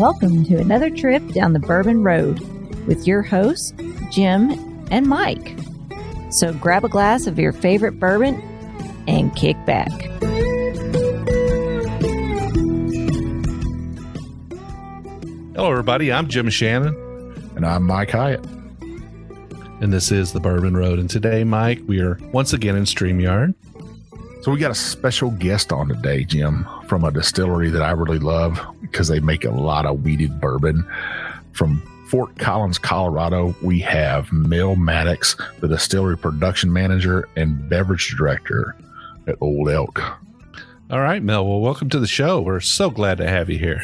Welcome to another trip down the Bourbon Road with your hosts, Jim and Mike. So grab a glass of your favorite bourbon and kick back. Hello, everybody. I'm Jim Shannon. And I'm Mike Hyatt. And this is the Bourbon Road. And today, Mike, we are once again in StreamYard. So we got a special guest on today, Jim, from a distillery that I really love because they make a lot of wheated bourbon. From Fort Collins, Colorado, we have Mel Maddox, the distillery production manager and beverage director at Old Elk. All right, Mel. Well, welcome to the show. We're so glad to have you here.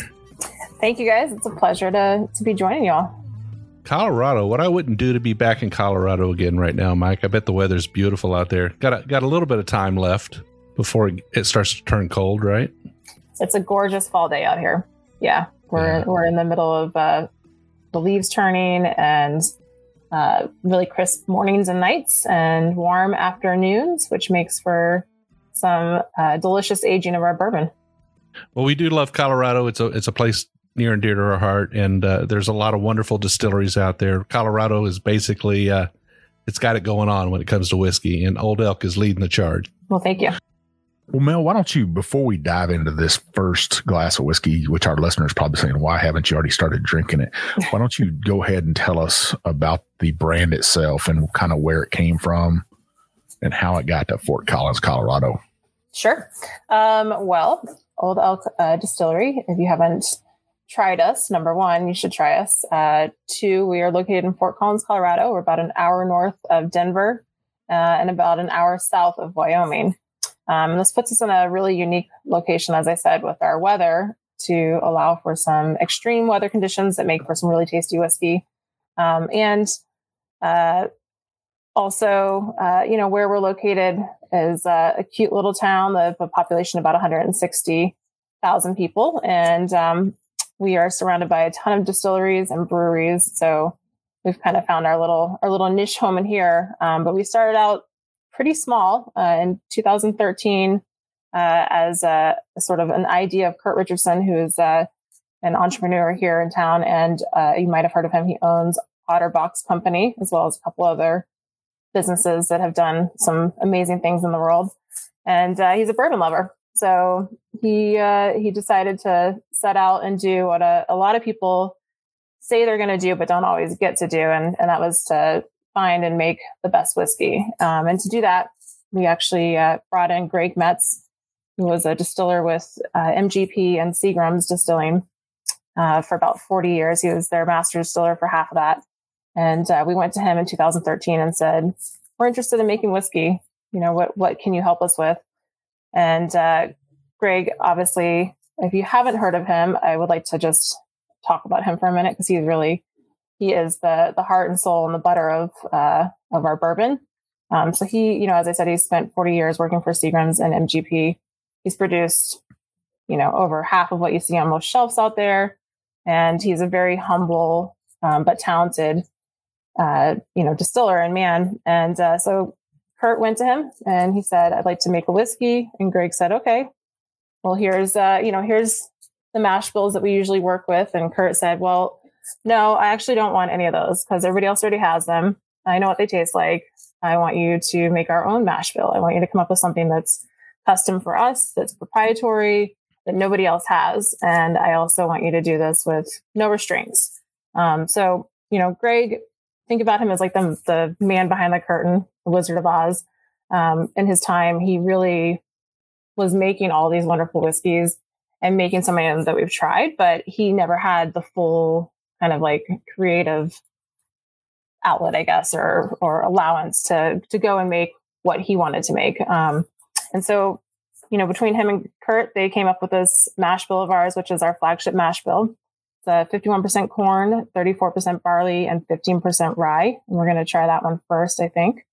Thank you, guys. It's a pleasure to, to be joining y'all. Colorado. What I wouldn't do to be back in Colorado again right now, Mike. I bet the weather's beautiful out there. Got a, got a little bit of time left before it starts to turn cold, right? It's a gorgeous fall day out here. Yeah, we're yeah. we're in the middle of uh, the leaves turning and uh, really crisp mornings and nights and warm afternoons, which makes for some uh, delicious aging of our bourbon. Well, we do love Colorado. It's a it's a place near and dear to our heart. And uh, there's a lot of wonderful distilleries out there. Colorado is basically uh, it's got it going on when it comes to whiskey, and Old Elk is leading the charge. Well, thank you. Well, Mel, why don't you, before we dive into this first glass of whiskey, which our listeners probably saying, why haven't you already started drinking it? Why don't you go ahead and tell us about the brand itself and kind of where it came from and how it got to Fort Collins, Colorado? Sure. Um, well, Old Elk uh, Distillery, if you haven't tried us, number one, you should try us. Uh, two, we are located in Fort Collins, Colorado. We're about an hour north of Denver uh, and about an hour south of Wyoming. Um, and this puts us in a really unique location, as I said, with our weather to allow for some extreme weather conditions that make for some really tasty whiskey. Um, and uh, also, uh, you know, where we're located is uh, a cute little town of a population of about 160,000 people. And um, we are surrounded by a ton of distilleries and breweries. So we've kind of found our little our little niche home in here. Um, but we started out pretty small uh, in 2013 uh, as a, sort of an idea of Kurt Richardson, who is uh, an entrepreneur here in town, and uh, you might have heard of him. He owns Otterbox Company as well as a couple other businesses that have done some amazing things in the world. And he's a bourbon lover. So he uh, he decided to set out and do what a, a lot of people say they're going to do, but don't always get to do, and and that was to find and make the best whiskey. Um, and to do that, we actually uh, brought in Greg Metz, who was a distiller with uh, MGP and Seagram's Distilling uh, for about 40 years. He was their master distiller for half of that. And uh, we went to him in 2013 and said, "We're interested in making whiskey. You know, what what can you help us with?" And uh, Greg, obviously, if you haven't heard of him, I would like to just talk about him for a minute because he's really he is the the heart and soul and the butter of uh, of our bourbon. Um, so he, you know, as I said, he spent 40 years working for Seagram's and MGP. He's produced, you know, over half of what you see on most shelves out there, and he's a very humble um, but talented, uh, you know, distiller and man. And uh, so Kurt went to him and he said, I'd like to make a whiskey. And Greg said, okay, well, here's, uh, you know, here's the mash bills that we usually work with. And Kurt said, well, no, I actually don't want any of those because everybody else already has them. I know what they taste like. I want you to make our own mash bill. I want you to come up with something that's custom for us, that's proprietary, that nobody else has. And I also want you to do this with no restraints. Um, so, you know, Greg, think about him as like the, the man behind the curtain, the Wizard of Oz. Um, in his time, he really was making all these wonderful whiskeys and making some of them that we've tried, but he never had the full kind of like creative outlet, I guess, or or allowance to to go and make what he wanted to make. Um, and so, you know, between him and Kurt, they came up with this mash bill of ours, which is our flagship mash bill. It's a 51% corn, 34% barley, and 15% rye. And we're going to try that one first, I think.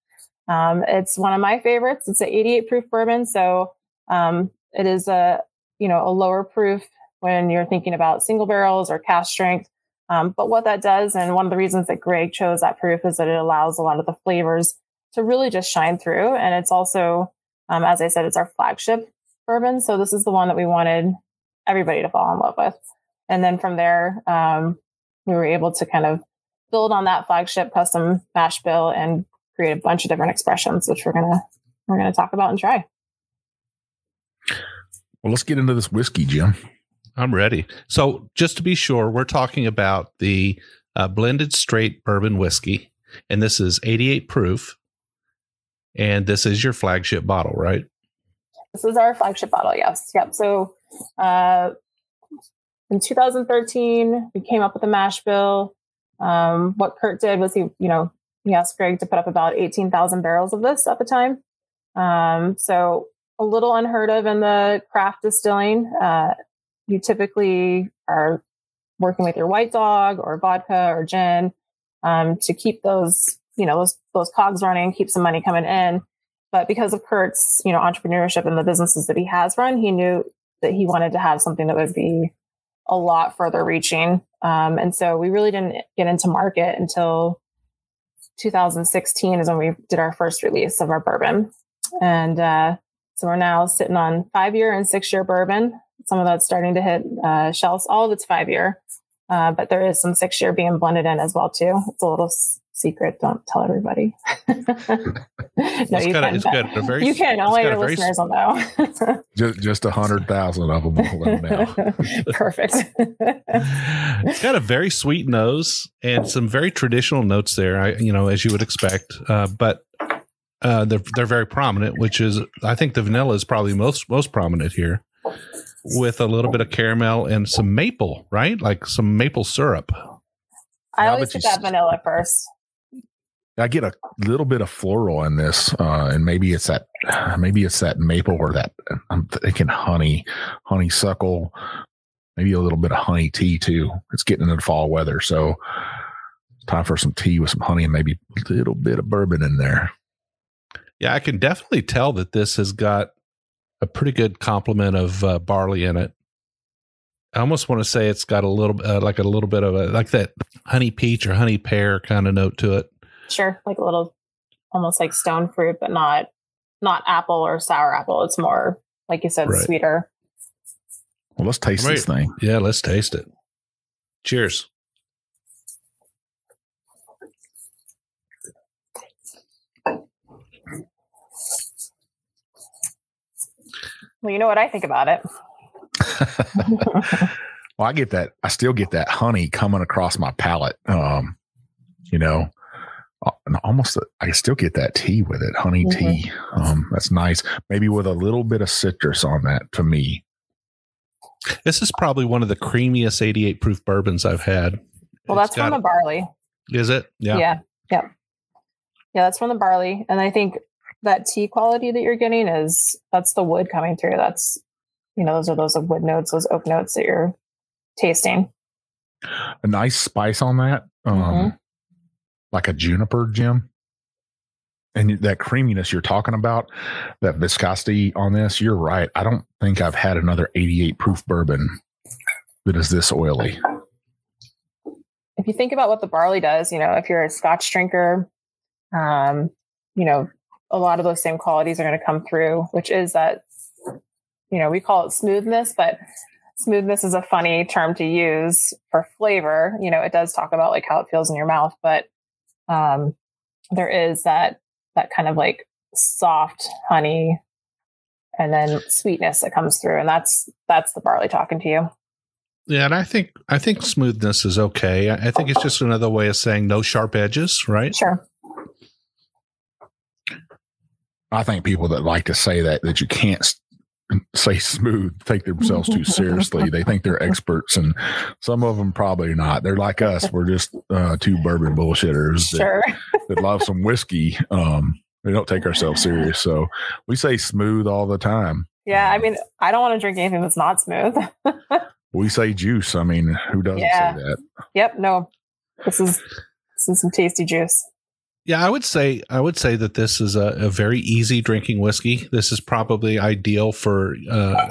Um, it's one of my favorites. It's an 88 proof bourbon, so um, it is a you know a lower proof when you're thinking about single barrels or cask strength. Um, but what that does, and one of the reasons that Greg chose that proof, is that it allows a lot of the flavors to really just shine through. And it's also, um, as I said, it's our flagship bourbon. So this is the one that we wanted everybody to fall in love with. And then from there, um, we were able to kind of build on that flagship custom mash bill and create a bunch of different expressions, which we're gonna we're gonna talk about and try. Well, let's get into this whiskey, Jim. I'm ready. So, just to be sure, we're talking about the uh, blended straight bourbon whiskey, and this is 88 proof, and this is your flagship bottle, right? This is our flagship bottle. Yes. Yep. So, uh, in 2013, we came up with a mash bill. Um, what Kurt did was he, you know, he asked Greg to put up about 18,000 barrels of this at the time. Um, so a little unheard of in the craft distilling. Uh, you typically are working with your white dog or vodka or gin um, to keep those, you know, those those cogs running, keep some money coming in. But because of Kurt's, you know, entrepreneurship and the businesses that he has run, he knew that he wanted to have something that would be a lot further reaching. Um, and so we really didn't get into market until 2016 is when we did our first release of our bourbon. And uh, so we're now sitting on five year and six year bourbon. Some of that's starting to hit uh, shelves. All of it's five year, uh, but there is some six year being blended in as well too. It's a little s- secret. Don't tell everybody. no, It's you got a- can. it's got very- you can. it's Only got your a very listeners will know. Just just a hundred thousand of them. Will know. Perfect. it's got a very sweet nose and some very traditional notes there. I, you know, as you would expect, uh, but uh, they're they're very prominent. Which is, I think the vanilla is probably most most prominent here, with a little bit of caramel and some maple, right? Like some maple syrup. I Yeah, always but you put that vanilla first. I get a little bit of floral in this, uh, and maybe it's that maybe it's that maple or that I'm thinking honey, honeysuckle, maybe a little bit of honey tea too. It's getting into the fall weather, so time for some tea with some honey and maybe a little bit of bourbon in there. Yeah, I can definitely tell that this has got a pretty good complement of uh, barley in it. I almost want to say it's got a little, uh, like a little bit of a like that honey peach or honey pear kind of note to it. Sure, like a little, almost like stone fruit, but not not apple or sour apple. It's more like you said, Right. sweeter. Well, let's taste this thing. Yeah, let's taste it. Cheers. Well, you know what I think about it. well, I get that. I still get that honey coming across my palate. Um, you know, almost I still get that tea with it, honey Mhm. tea. Um, that's nice. Maybe with a little bit of citrus on that to me. This is probably one of the creamiest 88 proof bourbons I've had. Well, It's that's from got- the barley. Is it? Yeah. Yeah. yeah. Yeah, that's from the barley. And I think that tea quality that you're getting is that's the wood coming through. That's you know, those are those of wood notes, those oak notes that you're tasting. A nice spice on that. Um, Mhm. like a juniper, Jim. And that creaminess you're talking about, that viscosity on this, you're right. I don't think I've had another 88 proof bourbon that is this oily. if you think about what the barley does, you know, if you're a scotch drinker, um, you know, a lot of those same qualities are going to come through, which is that, you know, we call it smoothness, but smoothness is a funny term to use for flavor. You know, it does talk about like how it feels in your mouth, but um, there is that that kind of like soft honey and then sweetness that comes through, and that's that's the barley talking to you. Yeah, and I think I think smoothness is okay. I I think it's just another way of saying no sharp edges, right? Sure. I think people that like to say that that you can't say smooth take themselves too seriously. they think they're experts, and some of them probably not. They're like us. We're just uh, two bourbon bullshitters that, Sure. that love some whiskey. Um, we don't take ourselves serious, so we say smooth all the time. Yeah, I mean, I don't want to drink anything that's not smooth. We say juice. I mean, who doesn't Yeah. say that? Yep, no. This is this is some tasty juice. Yeah, I would say I would say that this is a, a very easy drinking whiskey. This is probably ideal for uh,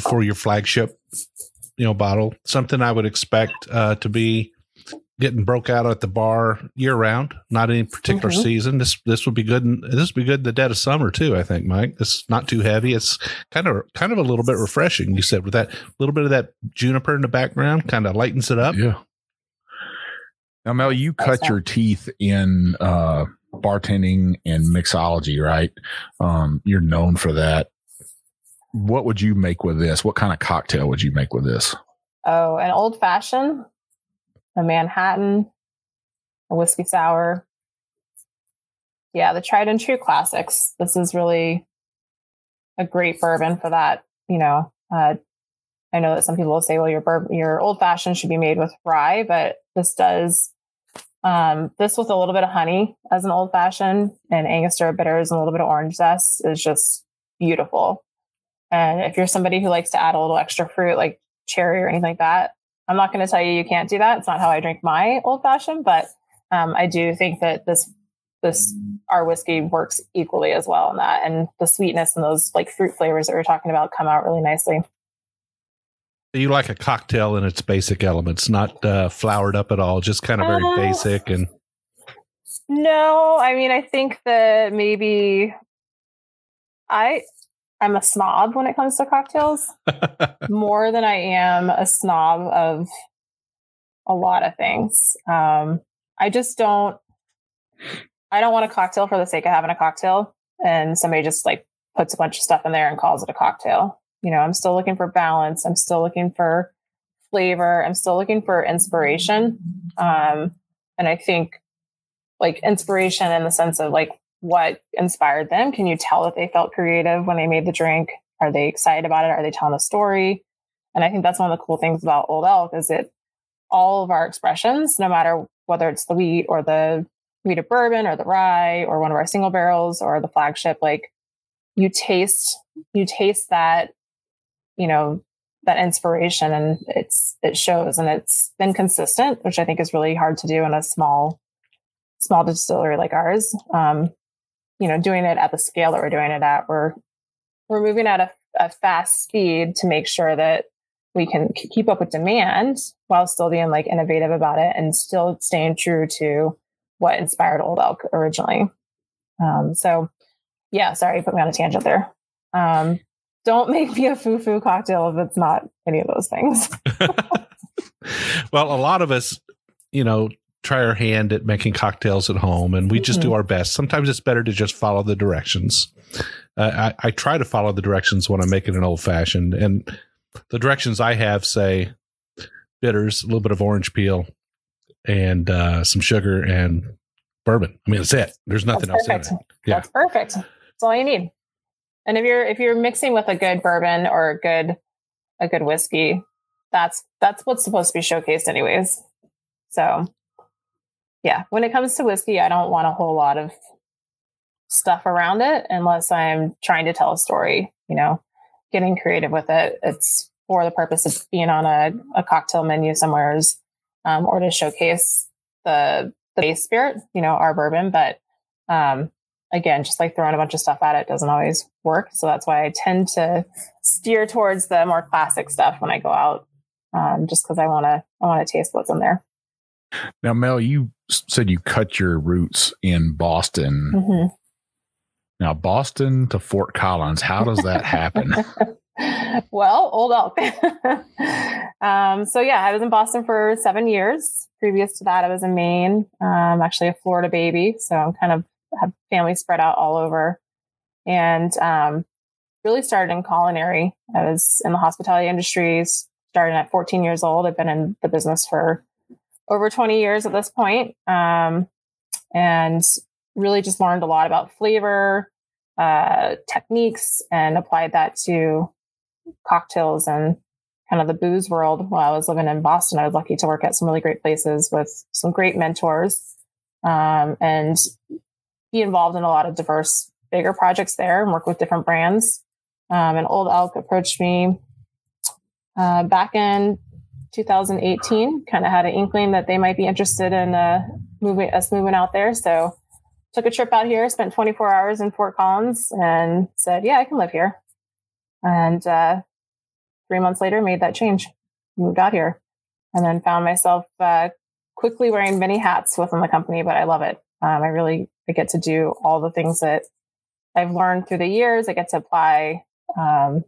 for your flagship, you know, bottle. Something I would expect uh, to be getting broke out at the bar year round, not any particular Mhm. season. This this would be good. In, this would be good in the dead of summer too. I think, Mike. It's not too heavy. It's kind of kind of a little bit refreshing. You said with that little bit of that juniper in the background, kind of lightens it up. Yeah. Now, Mel, you cut your teeth in uh, bartending and mixology, right? Um, you're known for that. What would you make with this? What kind of cocktail would you make with this? Oh, an old fashioned, a Manhattan, a whiskey sour. Yeah, the tried and true classics. This is really a great bourbon for that. You know, uh, I know that some people will say, "Well, your bourbon, your old fashioned should be made with rye," but this does. Um, this with a little bit of honey as an old fashioned and Angostura bitters and a little bit of orange zest is just beautiful. And if you're somebody who likes to add a little extra fruit, like cherry or anything like that. I'm not going to tell you you can't do that. It's not how I drink my old fashioned, but um, I do think that this this our whiskey works equally as well in that, and the sweetness and those like fruit flavors that we are talking about come out really nicely. You like a cocktail in its basic elements, not uh, flowered up at all. Just kind of very Uh, basic and No, I mean I think that maybe I I'm a snob when it comes to cocktails. more than I am a snob of a lot of things. Um, I just don't. I don't want a cocktail for the sake of having a cocktail, and somebody just like puts a bunch of stuff in there and calls it a cocktail. You know, I'm still looking for balance. I'm still looking for flavor. I'm still looking for inspiration. Um, and I think like inspiration in the sense of like what inspired them. Can you tell that they felt creative when they made the drink? Are they excited about it? Are they telling a story? And I think that's one of the cool things about Old Elk is it all of our expressions, no matter whether it's the wheat or the wheat of bourbon or the rye or one of our single barrels or the flagship, like you taste, you taste that, you know, that inspiration and it's, it shows and it's been consistent, which I think is really hard to do in a small, small distillery like ours. Um, you know, doing it at the scale that we're doing it at, we're, we're moving at a, a fast speed to make sure that we can keep up with demand while still being like innovative about it and still staying true to what inspired Old Elk originally. Um, so, yeah, sorry, you put me on a tangent there. Um, don't make me a foo-foo cocktail if it's not any of those things. well, a lot of us, you know, try our hand at making cocktails at home and we just do our best. Sometimes it's better to just follow the directions. Uh, I, I try to follow the directions when I'm making an old fashioned, and the directions I have say bitters, a little bit of orange peel, and uh, some sugar and bourbon. I mean, that's it. There's nothing That's else in it. Yeah. That's perfect. That's all you need. And if you're if you're mixing with a good bourbon or a good a good whiskey, that's that's what's supposed to be showcased anyways. So yeah, when it comes to whiskey, I don't want a whole lot of stuff around it unless I'm trying to tell a story, you know, getting creative with it. It's for the purpose of being on a, a cocktail menu somewheres um, or to showcase the the base spirit, you know, our bourbon. But um, again, just like throwing a bunch of stuff at it doesn't always work. So that's why I tend to steer towards the more classic stuff when I go out, um, just because I want to I want to taste what's in there. Now, Mel, you said you cut your roots in Boston. Mhm. Now, Boston to Fort Collins, how does that happen? well, old elk. um, so yeah, I was in Boston for seven years. Previous to that, I was in Maine. Um, actually a Florida baby, so I'm kind of have family spread out all over, and um, really started in culinary. I was in the hospitality industries. Started at 14 years old. I've been in the business for over 20 years at this point, um, and really just learned a lot about flavor, uh, techniques, and applied that to cocktails and kind of the booze world while I was living in Boston. I was lucky to work at some really great places with some great mentors um, and be involved in a lot of diverse, bigger projects there and work with different brands. Um, and Old Elk approached me uh, back in 2018, kind of had an inkling that they might be interested in uh, moving us moving out there. So took a trip out here, spent 24 hours in Fort Collins, and said, "Yeah, I can live here." And uh, three months later, made that change, moved out here, and then found myself uh, quickly wearing many hats within the company, but I love it. Um, I really I get to do all the things that I've learned through the years. I get to apply um,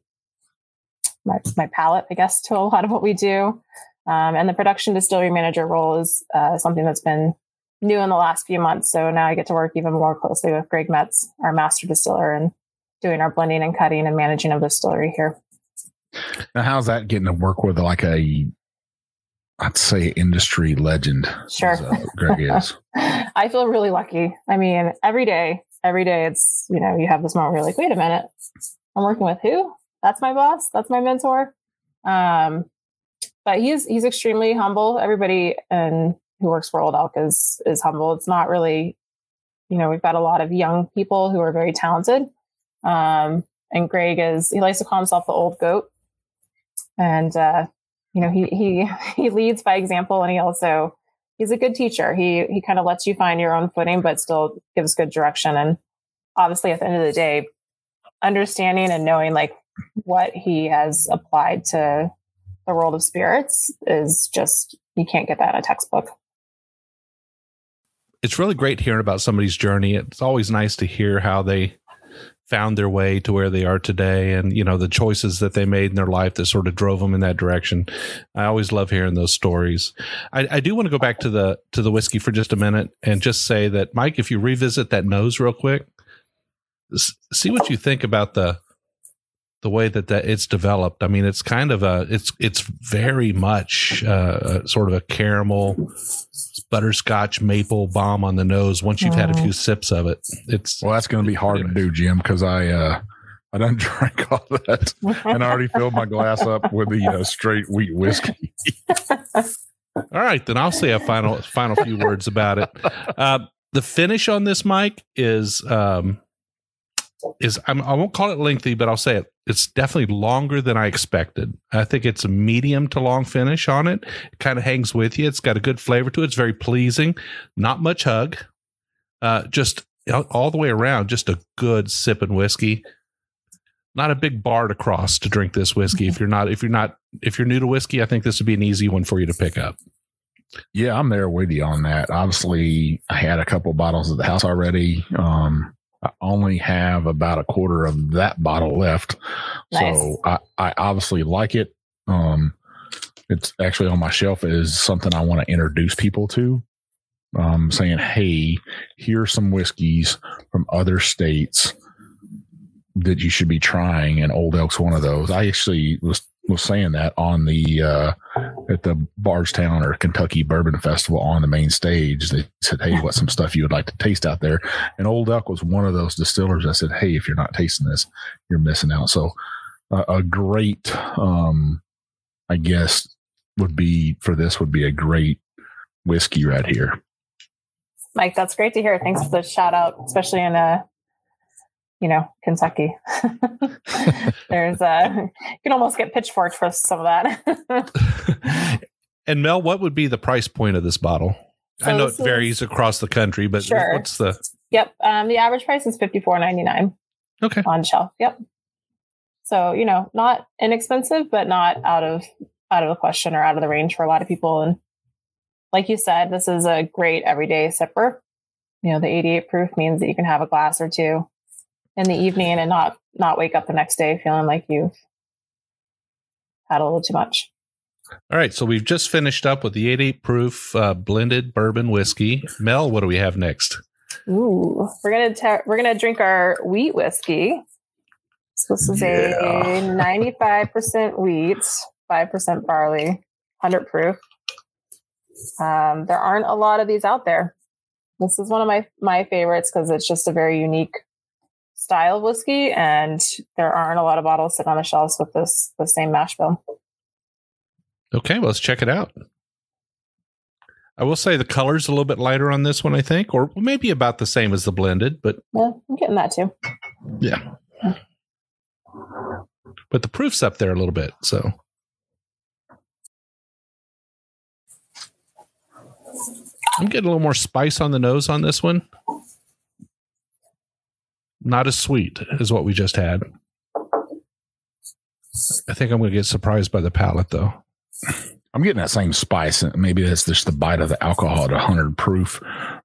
my, my palate, I guess, to a lot of what we do. Um, and the production distillery manager role is uh, something that's been new in the last few months. So now I get to work even more closely with Greg Metz, our master distiller, and doing our blending and cutting and managing of the distillery here. Now, how's that getting to work with like a, I'd say, industry legend? Sure, as, uh, Greg is. I feel really lucky. I mean, every day, every day, it's you know, you have this moment where you're like, wait a minute, I'm working with who? That's my boss. That's my mentor. Um, but he's he's extremely humble. Everybody and who works for Old Elk is is humble. It's not really, you know, we've got a lot of young people who are very talented. Um, and Greg is he likes to call himself the old goat, and uh, you know he he he leads by example, and he also he's a good teacher. He he kind of lets you find your own footing, but still gives good direction. And obviously, at the end of the day, understanding and knowing like what he has applied to the world of spirits is just you can't get that in a textbook. It's really great hearing about somebody's journey. It's always nice to hear how they found their way to where they are today and you know the choices that they made in their life that sort of drove them in that direction i always love hearing those stories i, I do want to go back to the to the whiskey for just a minute and just say that mike if you revisit that nose real quick see what you think about the the way that, that it's developed. I mean, it's kind of a it's it's very much uh, sort of a caramel butterscotch maple bomb on the nose. Once you've had a few sips of it, it's well, that's going to be hard to do, Jim, because I uh, I done drank all that and I already filled my glass up with the uh, straight wheat whiskey. all right, then I'll say a final final few words about it. Uh, the finish on this, Mike, is um, is I'm, I not call it lengthy, but I'll say it. It's definitely longer than I expected. I think it's a medium to long finish on it. It kind of hangs with you. It's got a good flavor to it. It's very pleasing. Not much hug. Uh, just all the way around, just a good sipping whiskey. Not a big bar to cross to drink this whiskey. If you're not, if you're not, if you're new to whiskey, I think this would be an easy one for you to pick up. Yeah, I'm there with you on that. Obviously, I had a couple bottles at the house already. Um, I only have about a quarter of that bottle left. Nice. So I, I obviously like it. Um, it's actually on my shelf is something I want to introduce people to. Um, saying, hey, here's some whiskeys from other states that you should be trying, and Old Elk's one of those. I actually was was saying that on the uh, at the Bardstown or Kentucky Bourbon Festival on the main stage. They said, "Hey, what's some stuff you would like to taste out there?" And Old Elk was one of those distillers. I said, "Hey, if you're not tasting this, you're missing out." So, uh, a great, um, I guess, would be for this would be a great whiskey right here. Mike, that's great to hear. Thanks for the shout out, especially in a you know, Kentucky. There's a you can almost get pitchforked for some of that. and Mel, what would be the price point of this bottle? So I know it varies is, across the country, but sure. what's the Yep. Um, the average price is fifty four ninety nine. Okay. On shelf. Yep. So, you know, not inexpensive, but not out of out of the question or out of the range for a lot of people. And like you said, this is a great everyday sipper. You know, the 88 proof means that you can have a glass or two in the evening and not not wake up the next day feeling like you've had a little too much. All right, so we've just finished up with the 88 proof uh, blended bourbon whiskey. Mel, what do we have next? Ooh, we're gonna ta- we're gonna drink our wheat whiskey. So this is yeah. a 95% wheat, 5% barley, 100 proof. Um, there aren't a lot of these out there. This is one of my my favorites because it's just a very unique style whiskey, and there aren't a lot of bottles sitting on the shelves with this the same mash bill. Okay, well, let's check it out. I will say the color's a little bit lighter on this one, I think, or maybe about the same as the blended, but yeah, I'm getting that too. Yeah. But the proof's up there a little bit, so I'm getting a little more spice on the nose on this one. Not as sweet as what we just had. I think I'm going to get surprised by the palate, though. I'm getting that same spice. and Maybe that's just the bite of the alcohol at 100 proof.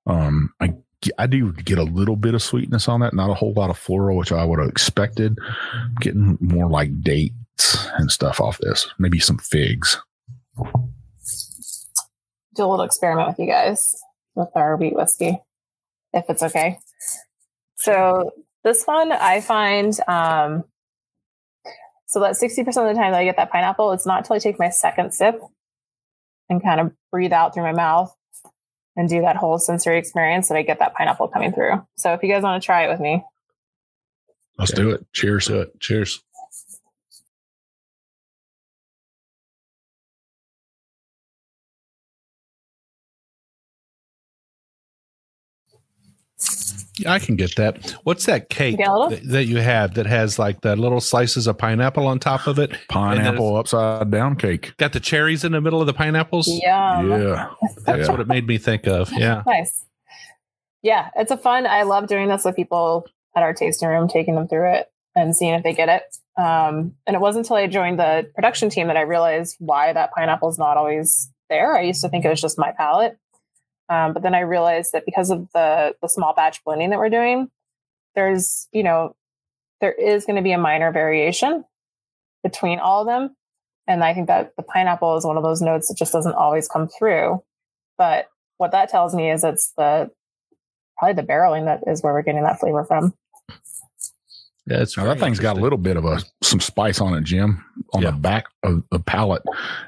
Um, I I do get a little bit of sweetness on that, not a whole lot of floral, which I would have expected. I'm getting more like dates and stuff off this. Maybe some figs. Do a little experiment with you guys with our wheat whiskey, if it's okay. So this one I find um, so that 60% of the time that I get that pineapple, it's not until I take my second sip and kind of breathe out through my mouth and do that whole sensory experience that I get that pineapple coming through. So if you guys want to try it with me, Let's do it. Cheers. Do it. Cheers. I can get that. What's that cake Get a little? that, that you have that has like the little slices of pineapple on top of it? Pineapple upside down cake. Got the cherries in the middle of the pineapples? yum. yeah. That's Yeah. what it made me think of. Yeah. Nice. Yeah, it's a fun. I love doing this with people at our tasting room, taking them through it and seeing if they get it. Um, and it wasn't until I joined the production team that I realized why that pineapple is not always there. I used to think it was just my palate, um, but then I realized that because of the the small batch blending that we're doing, there's you know there is going to be a minor variation between all of them, and I think that the pineapple is one of those notes that just doesn't always come through. But what that tells me is it's the probably the barreling that is where we're getting that flavor from. Yeah, Now, that thing's got a little bit of a some spice on it, Jim. On Yeah. the back of the palate,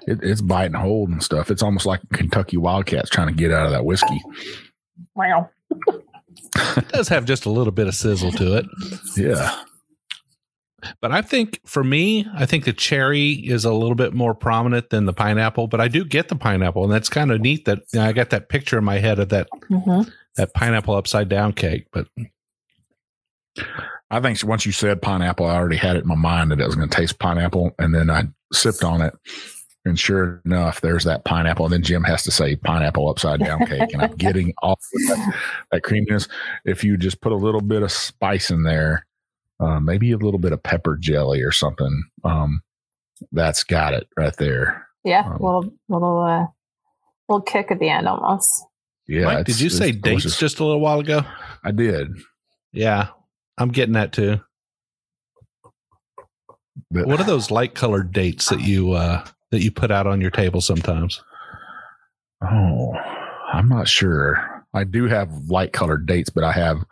it, it's biting hold and stuff. It's almost like Kentucky Wildcats trying to get out of that whiskey. Wow. It does have just a little bit of sizzle to it. Yeah, But I think for me, I think the cherry is a little bit more prominent than the pineapple, but I do get the pineapple. And that's kind of neat that you know, I got that picture in my head of that, Mm-hmm. that pineapple upside down cake. But I think once you said pineapple, I already had it in my mind that it was going to taste pineapple, and then I sipped on it, and sure enough, there's that pineapple. And then Jim has to say pineapple upside down cake, and I'm getting all of that, that creaminess. If you just put a little bit of spice in there, uh, maybe a little bit of pepper jelly or something, um, that's got it right there. Yeah, Um, little little uh, little kick at the end almost. Yeah. Mike, did you say dates just a little while ago? I did. Yeah, I'm getting that too. But What are those light colored dates that you uh that you put out on your table sometimes? Oh, I'm not sure. I do have light colored dates, but I have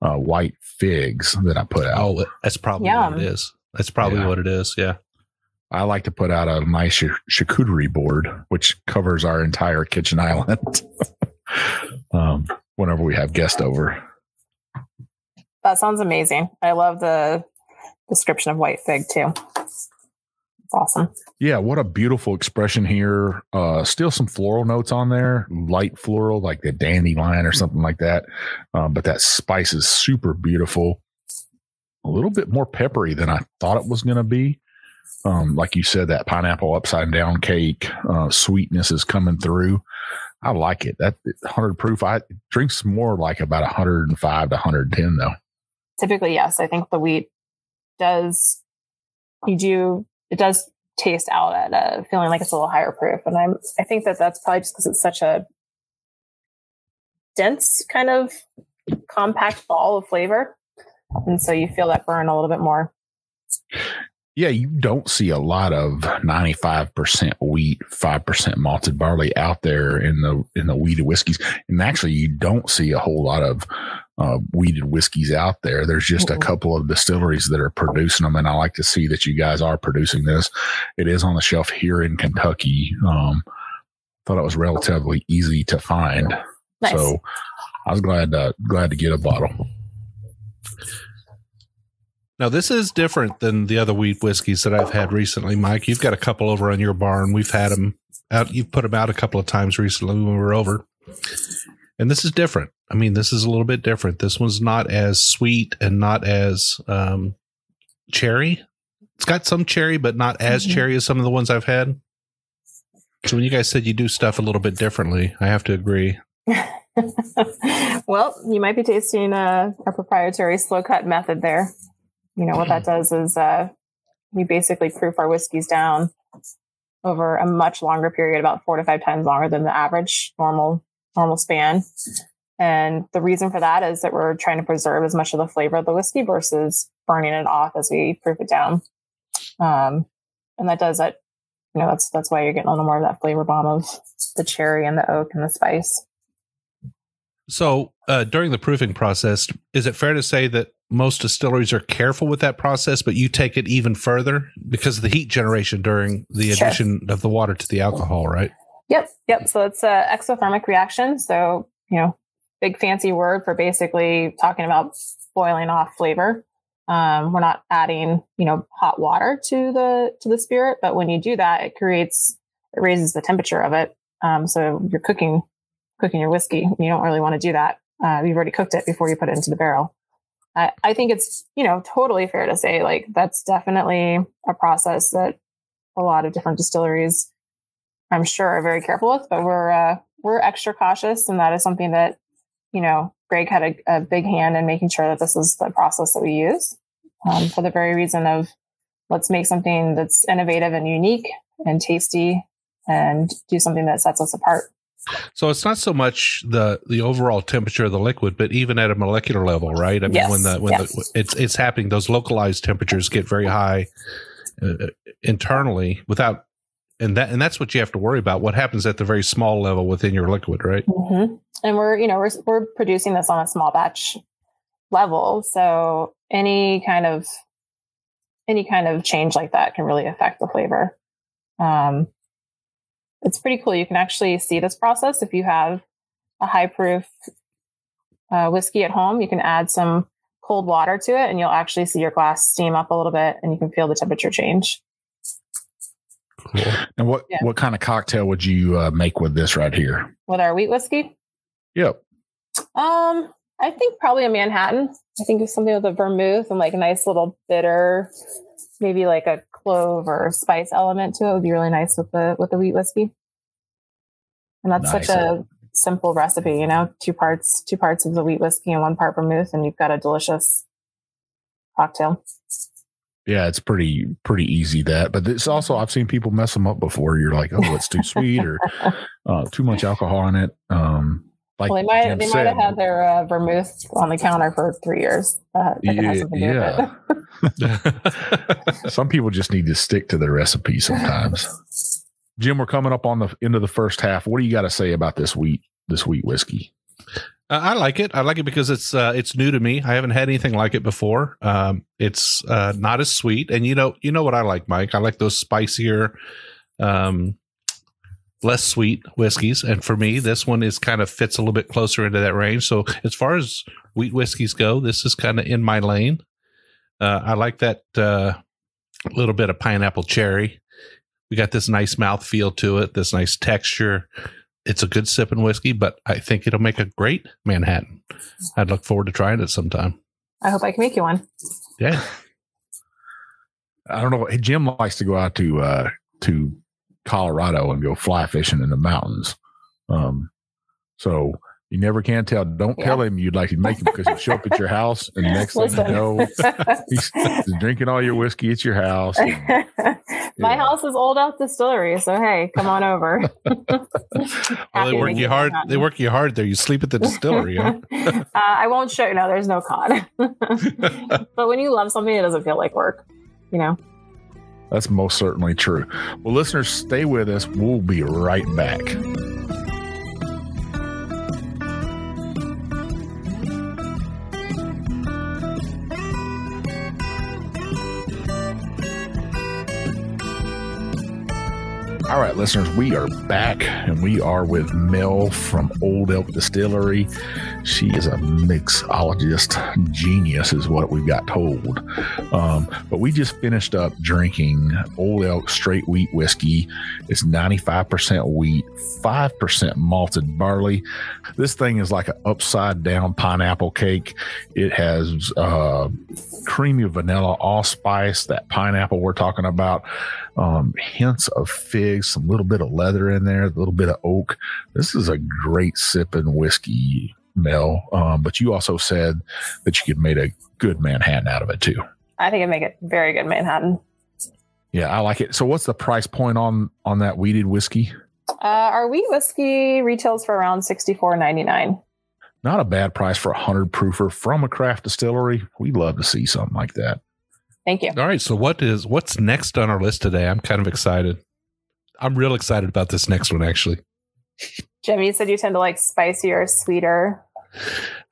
uh, white figs that I put out. Oh, that's probably Yum. what it is. That's probably Yeah. what it is. Yeah. I like to put out a nice ch- charcuterie board, which covers our entire kitchen island. um, whenever we have guests over, That sounds amazing. I love the description of white fig too. It's awesome. yeah, what a beautiful expression here. Uh, still some floral notes on there, light floral, like the dandelion or something like that. Um, but that spice is super beautiful. A little bit more peppery than I thought it was going to be. Um, like you said, that pineapple upside down cake, uh, sweetness is coming through. I like it. That 100 proof, I drinks more like about 105 to 110 though. Typically, yes, I think the wheat does you do it does taste out at a feeling like it's a little higher proof, and I'm I think that that's probably just because it's such a dense kind of compact ball of flavor, and so you feel that burn a little bit more. Yeah, you don't see a lot of 95% wheat, 5% malted barley out there in the in the wheated whiskeys. And actually you don't see a whole lot of uh, wheated whiskeys out there. There's just a couple of distilleries that are producing them and I like to see that you guys are producing this. It is on the shelf here in Kentucky. Um thought it was relatively easy to find. Nice. So I was glad to, glad to get a bottle. Now this is different than the other wheat whiskeys that I've had recently, Mike. You've got a couple over on your barn. We've had them out. You've put them out a couple of times recently when we were over, and this is different. I mean, this is a little bit different. This one's not as sweet and not as um, cherry. It's got some cherry, but not as Mhm. cherry as some of the ones I've had. So when you guys said you do stuff a little bit differently, I have to agree. well, you might be tasting a, a proprietary slow cut method there. You know what that does is uh, we basically proof our whiskeys down over a much longer period, about four to five times longer than the average normal normal span. And the reason for that is that we're trying to preserve as much of the flavor of the whiskey versus burning it off as we proof it down. Um, and that does that. You know, that's that's why you're getting a little more of that flavor bomb of the cherry and the oak and the spice. So, uh, during the proofing process, is it fair to say that most distilleries are careful with that process, but you take it even further because of the heat generation during the Sure. addition of the water to the alcohol, right? Yep, yep. So it's a exothermic reaction. So you know, big fancy word for basically talking about boiling off flavor. Um, we're not adding you know hot water to the to the spirit, but when you do that, it creates it raises the temperature of it. Um, so you're cooking cooking your whiskey. You don't really want to do that. Uh, you've already cooked it before you put it into the barrel. I, I think it's you know totally fair to say like that's definitely a process that a lot of different distilleries I'm sure are very careful with, but we're uh, we're extra cautious, and that is something that you know Greg had a, a big hand in making sure that this is the process that we use um, for the very reason of let's make something that's innovative and unique and tasty, and do something that sets us apart. So it's not so much the the overall temperature of the liquid, but even at a molecular level, right? I mean, Yes, when the when yes. the, it's it's happening, those localized temperatures get very high uh, internally without, and that and that's what you have to worry about. What happens at the very small level within your liquid, right? hmm And we're, you know, we're, we're producing this on a small batch level. So any kind of, any kind of change like that can really affect the flavor. Um, it's pretty cool. You can actually see this process if you have a high proof uh, whiskey at home. You can add some cold water to it and you'll actually see your glass steam up a little bit and you can feel the temperature change. Cool. And what Yeah. what kind of cocktail would you uh, make with this right here? With our wheat whiskey, Yep. Um, I think probably a Manhattan. I think it's something with a vermouth and like a nice little bitter, maybe like a clove or spice element to it would be really nice with the with the wheat whiskey. And that's Nice. such a simple recipe, you know, two parts two parts of the wheat whiskey and one part vermouth, and you've got a delicious cocktail. Yeah, it's pretty pretty easy that, but it's also I've seen people mess them up before. You're like, oh, it's too sweet or uh, too much alcohol in it. Um, like well, they might Jim they might have had their uh, vermouth on the counter for three years. Uh, that can have Yeah, something to do with it. some people just need to stick to the recipe sometimes. Jim, we're coming up on the end of the first half. What do you got to say about this wheat this wheat whiskey? Uh, I like it. I like it because it's uh, it's new to me. I haven't had anything like it before. Um, it's uh, not as sweet, and you know you know what I like, Mike. I like those spicier, um, less sweet whiskeys, and for me, this one is kind of fits a little bit closer into that range. So as far as wheat whiskeys go, this is kind of in my lane. Uh, I like that uh, little bit of pineapple cherry. We got this nice mouth feel to it, this nice texture it's a good sip sipping whiskey, but I think it'll make a great Manhattan. I'd look forward to trying it sometime. I hope I can make you one. Yeah. I don't know. Jim likes to go out to uh, to Colorado and go fly fishing in the mountains. Um, so you never can tell. Don't tell him you'd like to make him because he'll show up at your house, and next thing you know, he's, he's drinking all your whiskey at your house. and- My Yeah. house is Old Elk Distillery, so hey, come on over. Well, they work you hard. Manhattan. They work you hard there. You sleep at the distillery. Huh? uh, I won't show you. No, there's no con. but when you love something, it doesn't feel like work. You know. That's most certainly true. Well, listeners, stay with us. We'll be right back. All right, listeners, we are back and we are with Mel from Old Elk Distillery. She is a mixologist genius, is what we've got told. Um, but we just finished up drinking Old Elk straight wheat whiskey. It's 95% wheat, 5% malted barley. This thing is like an upside down pineapple cake. It has uh, creamy vanilla allspice, that pineapple we're talking about, um, hints of figs, some little bit of leather in there, a little bit of oak. This is a great sipping whiskey, Mel. Um, but you also said that you could make a good Manhattan out of it too. I think it'd make it very good Manhattan. Yeah, I like it. So, what's the price point on on that wheated whiskey? Uh, our wheat whiskey retails for around sixty four ninety nine. Not a bad price for a hundred proofer from a craft distillery. We'd love to see something like that. Thank you. All right. So what is what's next on our list today? I'm kind of excited. I'm real excited about this next one actually. Jim, you said you tend to like spicier, sweeter.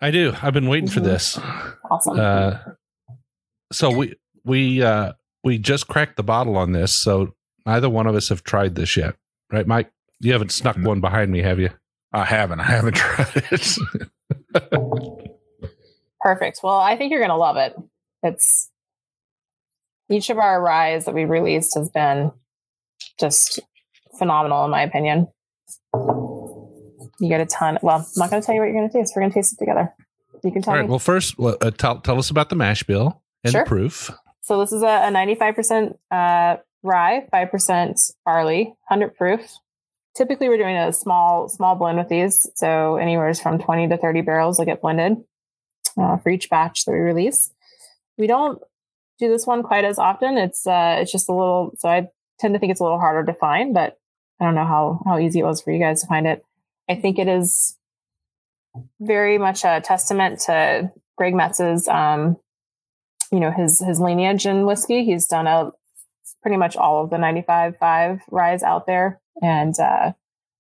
I do. I've been waiting for Mhm. this. Awesome. Uh, so we we uh, we just cracked the bottle on this. So neither one of us have tried this yet, right, Mike? You haven't snuck No. one behind me, have you? I haven't. I haven't tried it. Perfect. Well, I think you're going to love it. It's each of our ryes that we released has been just phenomenal, in my opinion. You get a ton. Well, I'm not going to tell you what you're going to taste. We're going to taste it together. You can tell All right. me. Well, first, uh, tell tell us about the mash bill and Sure. the proof. So this is a, a 95% uh, rye, 5% barley, 100 proof. Typically, we're doing a small small blend with these, so anywhere from 20 to 30 barrels will get blended uh, for each batch that we release. We don't do this one quite as often. It's uh, it's just a little. So I tend to think it's a little harder to find, but I don't know how how easy it was for you guys to find it. I think it is very much a testament to Greg Metze's um, you know his his lineage in whiskey. He's done a pretty much all of the 95.5 ryes out there, and uh,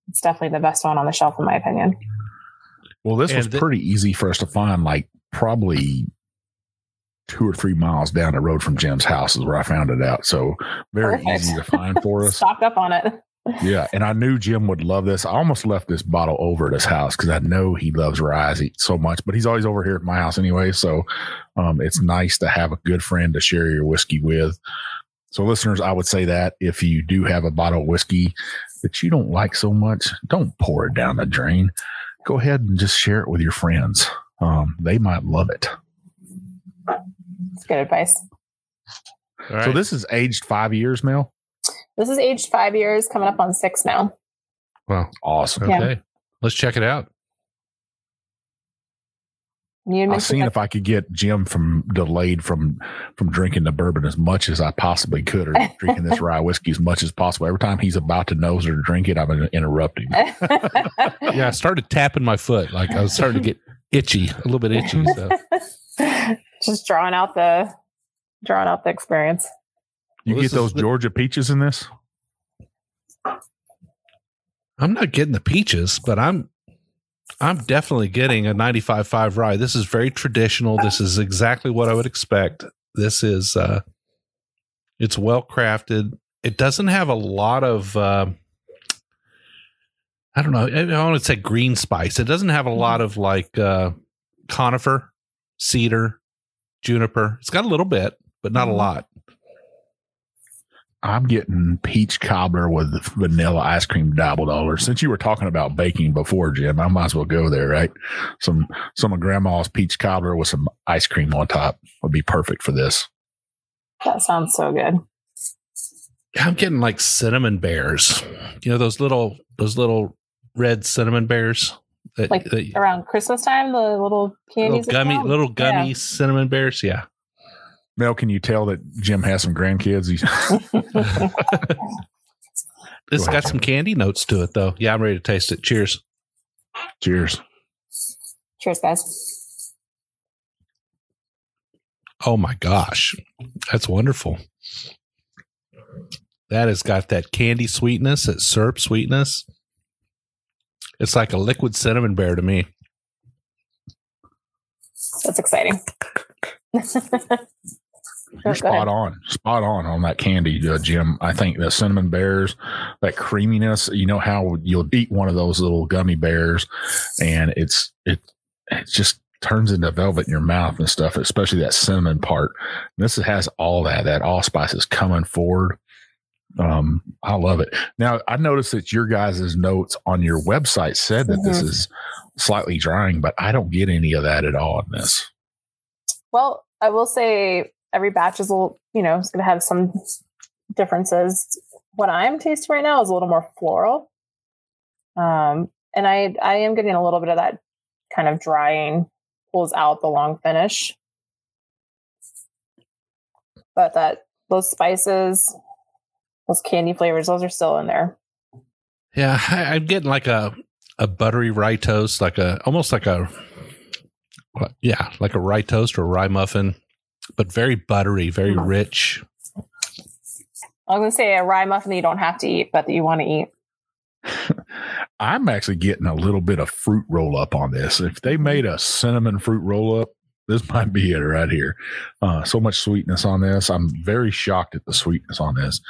it's definitely the best one on the shelf in my opinion. well, this was And the- pretty easy for us to find. Like probably two or three miles down the road from Jim's house is where I found it out. So very Perfect. easy to find for us. Stocked up on it. Yeah, and I knew Jim would love this. I almost left this bottle over at his house because I know he loves rye so much. But he's always over here at my house anyway, so um, it's nice to have a good friend to share your whiskey with. So, listeners, I would say that if you do have a bottle of whiskey that you don't like so much, don't pour it down the drain. Go ahead and just share it with your friends. Um, they might love it. It's good advice. All So this is aged five years, Mel. This is aged five years, coming up on six now. well, Awesome. Yeah. okay. Let's check it out. You I've seen that- if I could get Jim from delayed from from drinking the bourbon as much as I possibly could, or drinking this rye whiskey as much as possible. Every time he's about to nose or drink it, I'm going to interrupt him. Yeah, I started tapping my foot. Like I was starting to get itchy, a little bit itchy. So just drawing out the drawing out the experience. You Well, get those the- Georgia peaches in this? I'm not getting the peaches, but I'm I'm definitely getting a 95.5 rye. This is very traditional. This is exactly what I would expect. This is uh it's well crafted. It doesn't have a lot of uh, I don't know. I I want to say green spice. It doesn't have a lot of like uh conifer, cedar, juniper. It's got a little bit, but not a Mhm. lot. I'm getting peach cobbler with vanilla ice cream dabbled all over. Since you were talking about baking before, Jim, I might as well go there, right? Some some of grandma's peach cobbler with some ice cream on top would be perfect for this. That sounds so good. I'm getting like cinnamon bears. You know those little those little red cinnamon bears that, Like that Around Christmas time, the little little candies. that gummy come? little gummy Yeah. cinnamon bears. Yeah. Mel, can you tell that Jim has some grandkids? He's, It's Go got ahead. some candy notes to it though. Yeah, I'm ready to taste it. Cheers. cheers. Cheers, guys. Oh my gosh. That's wonderful. That has got that candy sweetness, that syrup sweetness. It's like a liquid cinnamon bear to me. That's exciting. You're spot on, spot on on that candy, uh, Jim. I think the cinnamon bears, that creaminess. You know how you'll eat one of those little gummy bears, and it's it it just turns into velvet in your mouth and stuff. Especially that cinnamon part. This has all that. That allspice is coming forward. Um, I love it. Now I noticed that your guys' notes on your website said that this Mhm. is slightly drying, but I don't get any of that at all in this. Well, I will say every batch is a little, you know, it's going to have some differences. What I'm tasting right now is a little more floral. Um, and I, I am getting a little bit of that kind of drying pulls out the long finish. But that, those spices, those candy flavors, those are still in there. Yeah, I, I'm getting like a a buttery rye toast, like a almost like a yeah, like a rye toast or rye muffin, but very buttery, very Mhm. rich. I was gonna say a rye muffin that you don't have to eat, but that you want to eat. I'm actually getting a little bit of fruit roll up on this. If they made a cinnamon fruit roll up, this might be it right here. Uh, so much sweetness on this. I'm very shocked at the sweetness on this.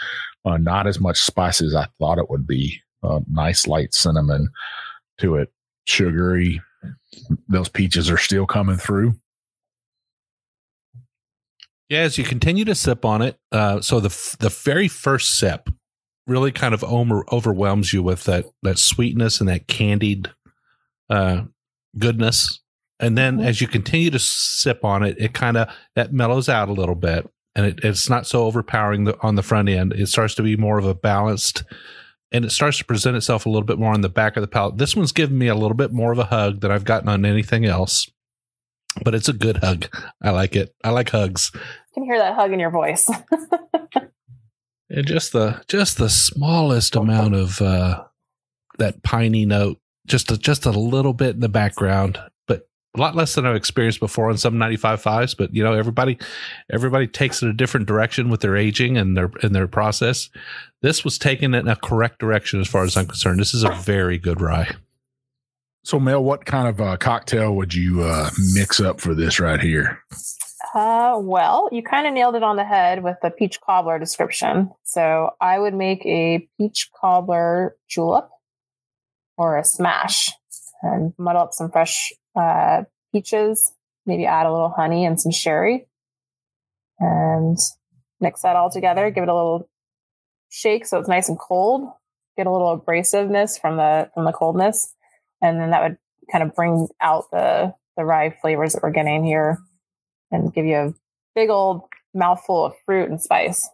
Uh, not as much spice as I thought it would be. Uh, nice light cinnamon to it, sugary. Those peaches are still coming through. Yeah, as you continue to sip on it, uh, so the f- the very first sip really kind of over- overwhelms you with that that sweetness and that candied uh, goodness, and then Mhm. as you continue to sip on it, it kind of that mellows out a little bit, and it, it's not so overpowering the, on the front end. It starts to be more of a balanced, and it starts to present itself a little bit more on the back of the palate. This one's giving me a little bit more of a hug than I've gotten on anything else. But it's a good hug. I like it. I like hugs. You can hear that hug in your voice. And just the just the smallest amount of uh, that piney note, just a, just a little bit in the background, a lot less than I've experienced before on some 95.5s. But you know, everybody everybody takes it a different direction with their aging and their and their process. This was taken in a correct direction as far as I'm concerned. This is a very good rye. So, Mel, what kind of uh, cocktail would you uh, mix up for this right here? Uh, well, you kind of nailed it on the head with the peach cobbler description. So I would make a peach cobbler julep or a smash and muddle up some fresh uh, peaches, maybe add a little honey and some sherry and mix that all together. Give it a little shake so it's nice and cold. Get a little abrasiveness from the from the coldness, and then that would kind of bring out the the rye flavors that we're getting here and give you a big old mouthful of fruit and spice.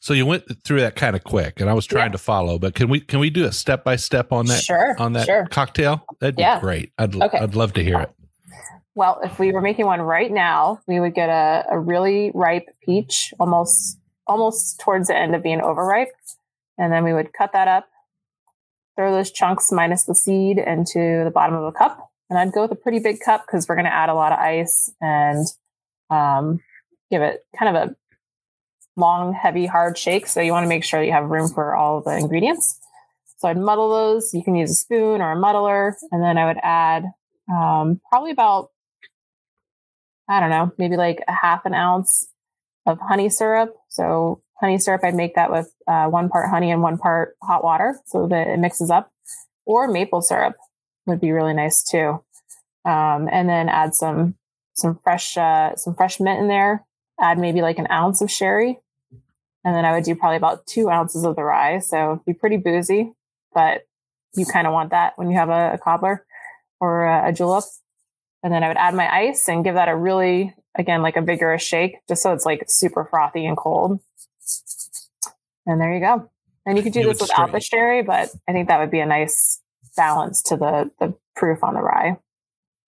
So you went through that kind of quick, and I was trying Yeah. to follow. But can we can we do a step by step on that sure. on that Sure. cocktail? That'd be great. I'd Okay. I'd love to hear it. Well, if we were making one right now, we would get a, a really ripe peach, almost almost towards the end of being overripe. And then we would cut that up, throw those chunks minus the seed into the bottom of a cup. And I'd go with a pretty big cup because we're going to add a lot of ice and um, give it kind of a long, heavy, hard shake. So you want to make sure you have room for all the ingredients. So I'd muddle those. You can use a spoon or a muddler. And then I would add um, probably about I don't know, maybe like a half an ounce of honey syrup. So honey syrup, I'd make that with uh, one part honey and one part hot water so that it mixes up. Or maple syrup would be really nice too. Um, and then add some some fresh uh, some fresh mint in there. Add maybe like an ounce of sherry, and then I would do probably about two ounces of the rye. So be pretty boozy, but you kind of want that when you have a, a cobbler or a, a julep and then I would add my ice and give that a really, again, like a vigorous shake, just so it's like super frothy and cold. And there you go. And you could do You this without stra- the sherry, but I think that would be a nice balance to the the proof on the rye.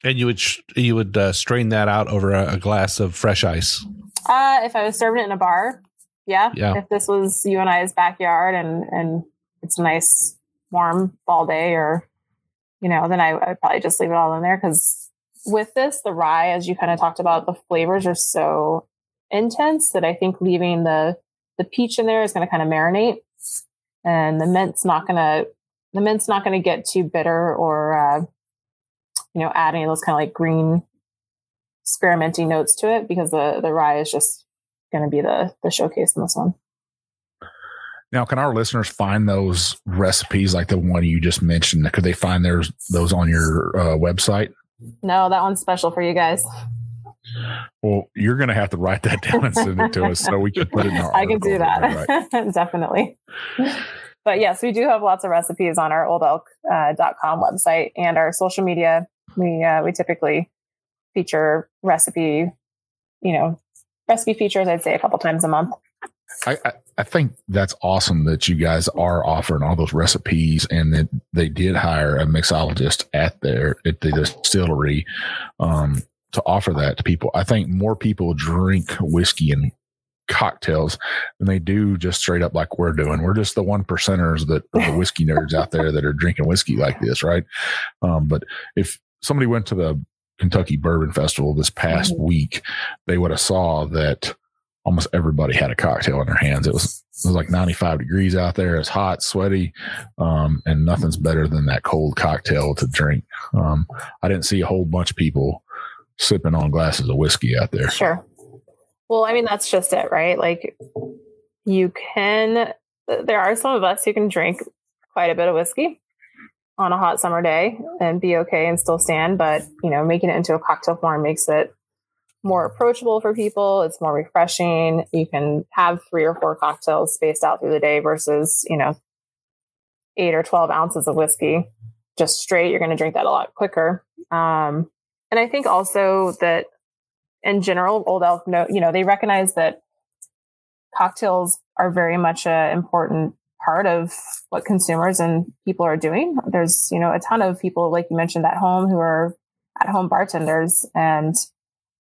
And you would sh- you would uh, strain that out over a, a glass of fresh ice. Uh, if I was serving it in a bar, yeah. Yeah. If this was you and I's backyard and and it's a nice warm fall day, or you know, then I, I would probably just leave it all in there because with this, the rye, as you kind of talked about, the flavors are so intense that I think leaving the the peach in there is going to kind of marinate, and the mint's not going to the mint's not going to get too bitter or uh, you know add any of those kind of like green experimenting notes to it because the the rye is just going to be the the showcase in this one. Now, can our listeners find those recipes like the one you just mentioned? Could they find theirs those on your uh, website? No, that one's special for you guys. Well, you're going to have to write that down and send it to us so we can put it in our. I can do that Right. definitely. But yes, we do have lots of recipes on our oldelk.com website and our social media. We uh, we typically feature recipe, you know, recipe features. I'd say a couple times a month. I, I, I think that's awesome that you guys are offering all those recipes and that they did hire a mixologist at their at the distillery um, to offer that to people. I think more people drink whiskey and cocktails than they do just straight up like we're doing. We're just the one percenters that are the whiskey nerds out there that are drinking whiskey like this, right? Um, but if somebody went to the Kentucky Bourbon Festival this past Mhm. week, they would have saw that almost everybody had a cocktail in their hands. It was it was like 95 degrees out there. It's hot, sweaty, um, and nothing's better than that cold cocktail to drink. Um, I didn't see a whole bunch of people sipping on glasses of whiskey out there. Sure. Well, I mean, that's just it, right? Like, you can, there are some of us who can drink quite a bit of whiskey on a hot summer day and be okay and still stand, but, you know, making it into a cocktail form makes it more approachable for people. It's more refreshing. You can have three or four cocktails spaced out through the day versus, you know, eight or 12 ounces of whiskey just straight. You're going to drink that a lot quicker. Um, and I think also that in general, Old Elk know, you know, they recognize that cocktails are very much an important part of what consumers and people are doing. There's, you know, a ton of people, like you mentioned, at home who are at home bartenders and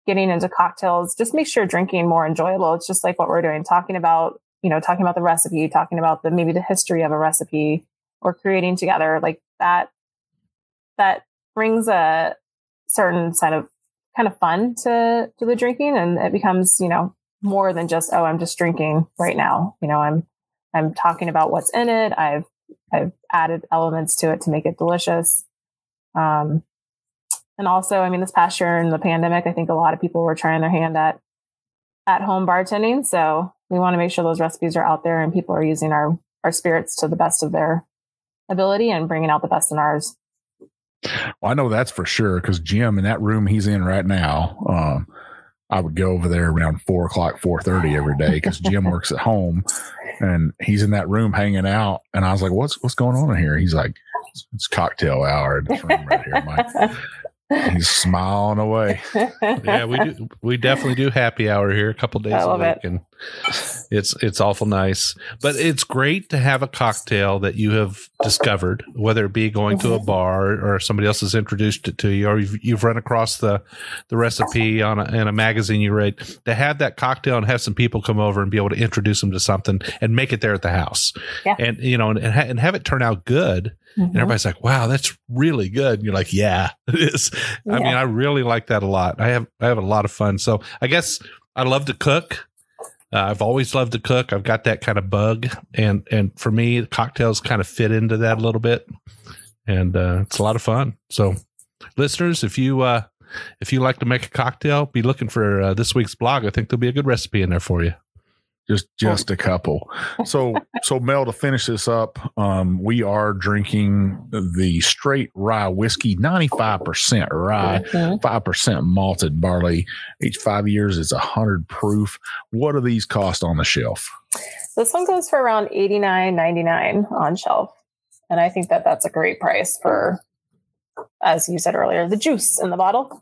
getting into cocktails just makes your drinking more enjoyable. It's just like what we're doing, talking about, you know, talking about the recipe, talking about the maybe the history of a recipe or creating together like that that brings a certain side of kind of fun to to the drinking and it becomes you know more than just oh i'm just drinking right now you know i'm i'm talking about what's in it. I've i've added elements to it to make it delicious. Um and also i mean this past year in the pandemic i think a lot of people were trying their hand at at home bartending. So we want to make sure those recipes are out there and people are using our our spirits to the best of their ability and bringing out the best in ours. Well, I know that's for sure because Jim in that room he's in right now, um, I would go over there around four o'clock, four thirty every day because Jim works at home, and he's in that room hanging out. And I was like, "What's what's going on in here?" He's like, "It's, it's cocktail hour in this room right here, Mike." He's smiling away. yeah, we do. We definitely do happy hour here a couple days I a love week, it. and it's it's awful nice. But it's great to have a cocktail that you have discovered, whether it be going to a Mhm. bar or somebody else has introduced it to you, or you've, you've run across the the recipe on a, in a magazine you read. To have that cocktail and have some people come over and be able to introduce them to something and make it there at the house, Yeah. and you know, and, ha- and have it turn out good. And Mhm. everybody's like, "Wow, that's really good." And you're like, "Yeah, it is." I mean, I really like that a lot. I have I have a lot of fun. So I guess I love to cook. Uh, I've always loved to cook. I've got that kind of bug, and and for me, cocktails kind of fit into that a little bit, and uh, it's a lot of fun. So, listeners, if you uh, if you like to make a cocktail, be looking for uh, this week's blog. I think there'll be a good recipe in there for you. Just just a couple. So so mel to finish this up um we are drinking the straight rye whiskey 95% rye Mhm. 5% malted barley. Each five years is a hundred proof. What do these cost on the shelf? This one goes for around eighty nine ninety nine on shelf, and I think that that's a great price for, as you said earlier, the juice in the bottle.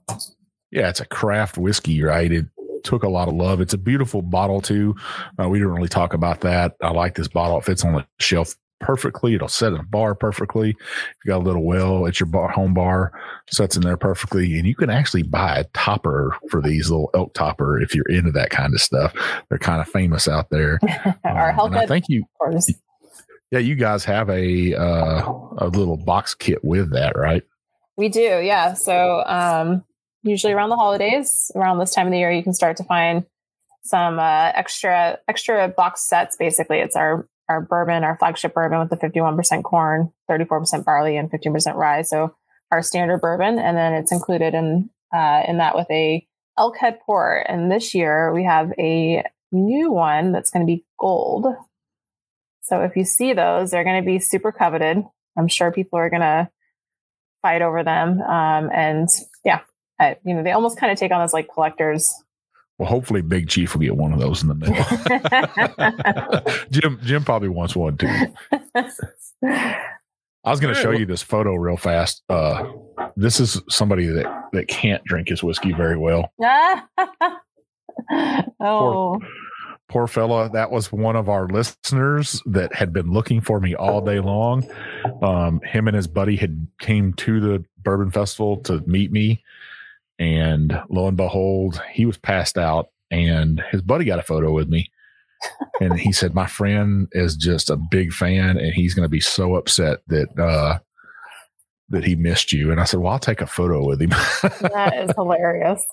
yeah it's a craft whiskey right? It took a lot of love. It's a beautiful bottle too. Uh, we didn't really talk about that. I like this bottle. It fits on the shelf perfectly. It'll set in a bar perfectly. If you got a little well at your bar, home bar sets in there perfectly. And you can actually buy a topper for these little elk topper if you're into that kind of stuff. They're kind of famous out there. Our Um, and i think you yeah you guys have a uh, a little box kit with that right? We do, yeah. So um, usually around the holidays, around this time of the year, you can start to find some uh, extra extra box sets. Basically, it's our our bourbon, our flagship bourbon with the fifty one percent corn, thirty four percent barley, and fifteen percent rye. So our standard bourbon, and then it's included in uh, in that with a elk head port. And this year we have a new one that's going to be gold. So if you see those, they're going to be super coveted. I'm sure people are going to fight over them. Um, and I, you know, they almost kind of take on this like collectors. well hopefully big chief will get one of those in the mail jim jim probably wants one too I was going to show you this photo real fast. Uh, this is somebody that that can't drink his whiskey very well. oh, Poor fella. That was one of our listeners that had been looking for me all day long. Um, him and his buddy had came to the bourbon festival to meet me, and lo and behold, he was passed out and his buddy got a photo with me. and he said, My friend is just a big fan and he's going to be so upset that, uh, that he missed you. And I said, Well, I'll take a photo with him. that is hilarious.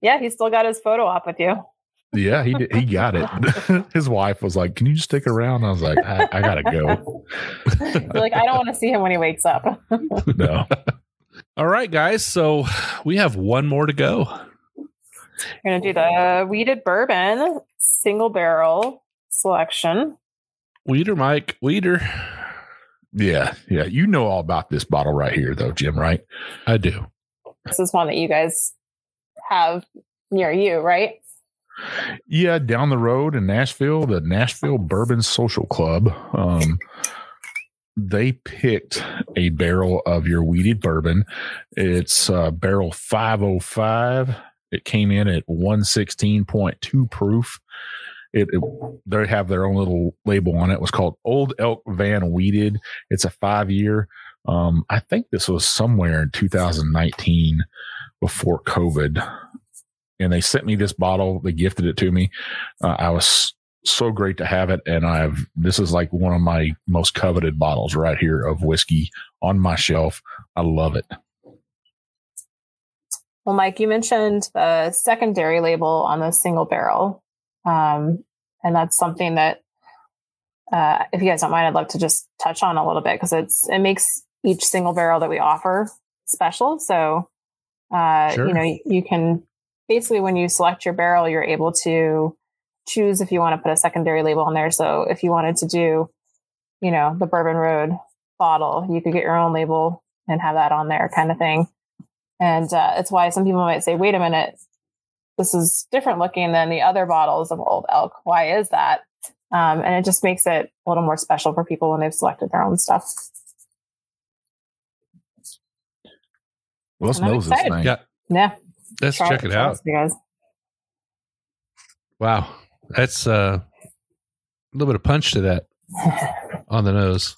Yeah, he still got his photo op with you. Yeah, he did, he got it. His wife was like, "Can you just stick around?" I was like, "I, I gotta go." Like, I don't want to see him when he wakes up. no. All right, guys. So we have one more to go. We're gonna do the wheated bourbon single barrel selection. Weeder, Mike. Weeder. Yeah, yeah. You know all about this bottle right here, though, Jim. Right? I do. This is one that you guys have near you, right? Yeah, down the road in Nashville, the Nashville Bourbon Social Club. Um, they picked a barrel of your wheated bourbon. It's uh, barrel 505. It came in at 116.2 proof. It, it, they have their own little label on it. It was called Old Elk Van Weeded. It's a five year. Um, I think this was somewhere in 2019 before COVID and they sent me this bottle. They gifted it to me. Uh, I was so great to have it, and I've this is like one of my most coveted bottles right here of whiskey on my shelf. I love it. Well, Mike, you mentioned the secondary label on the single barrel, um, and that's something that, uh, if you guys don't mind, I'd love to just touch on a little bit because it's it makes each single barrel that we offer special. So, uh, sure. you know, you can basically when you select your barrel, you're able to choose if you want to put a secondary label on there. So if you wanted to do, you know, the Bourbon Road bottle, you could get your own label and have that on there kind of thing. And uh, it's why some people might say, wait a minute, this is different looking than the other bottles of Old Elk. Why is that? Um, and it just makes it a little more special for people when they've selected their own stuff. Well, let's this thing. Yeah. Yeah. Let's Try check it out. Guys. Wow, that's uh, a little bit of punch to that on the nose.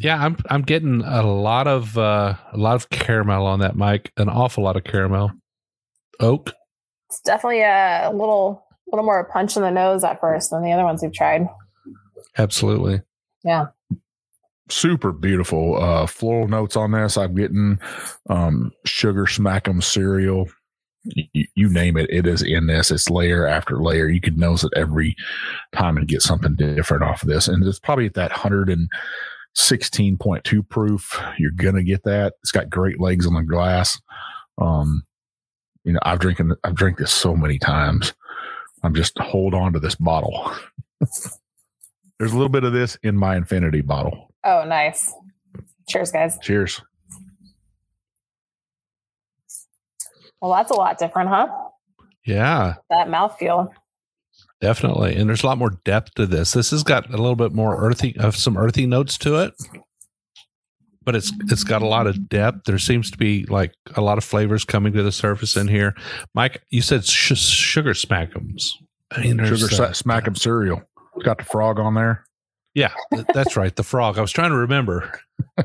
Yeah, I'm I'm getting a lot of uh, a lot of caramel on that, Mike. An awful lot of caramel. Oak. It's definitely a little little more a punch in the nose at first than the other ones we've tried. Absolutely. Yeah. Super beautiful uh, floral notes on this. I'm getting um, sugar smack'em cereal you, you, name it, it is in this. It's layer after layer. You could nose it every time and get something different off of this. And it's probably at that 116.2 proof. You're going to get that. It's got great legs on the glass. Um, you know, I've drinking, I've drank this so many times. I'm just hold on to this bottle. There's a little bit of this in my infinity bottle. Oh, nice. Cheers, guys. Cheers. Well, that's a lot different, huh? Yeah. That mouthfeel. Definitely. And there's a lot more depth to this. This has got a little bit more earthy of some earthy notes to it. But it's it's got a lot of depth. There seems to be like a lot of flavors coming to the surface in here. Mike, you said sh- sugar smackums. I mean, sugar uh, smack'em cereal. It's got the frog on there. Yeah, that's right. The frog. I was trying to remember.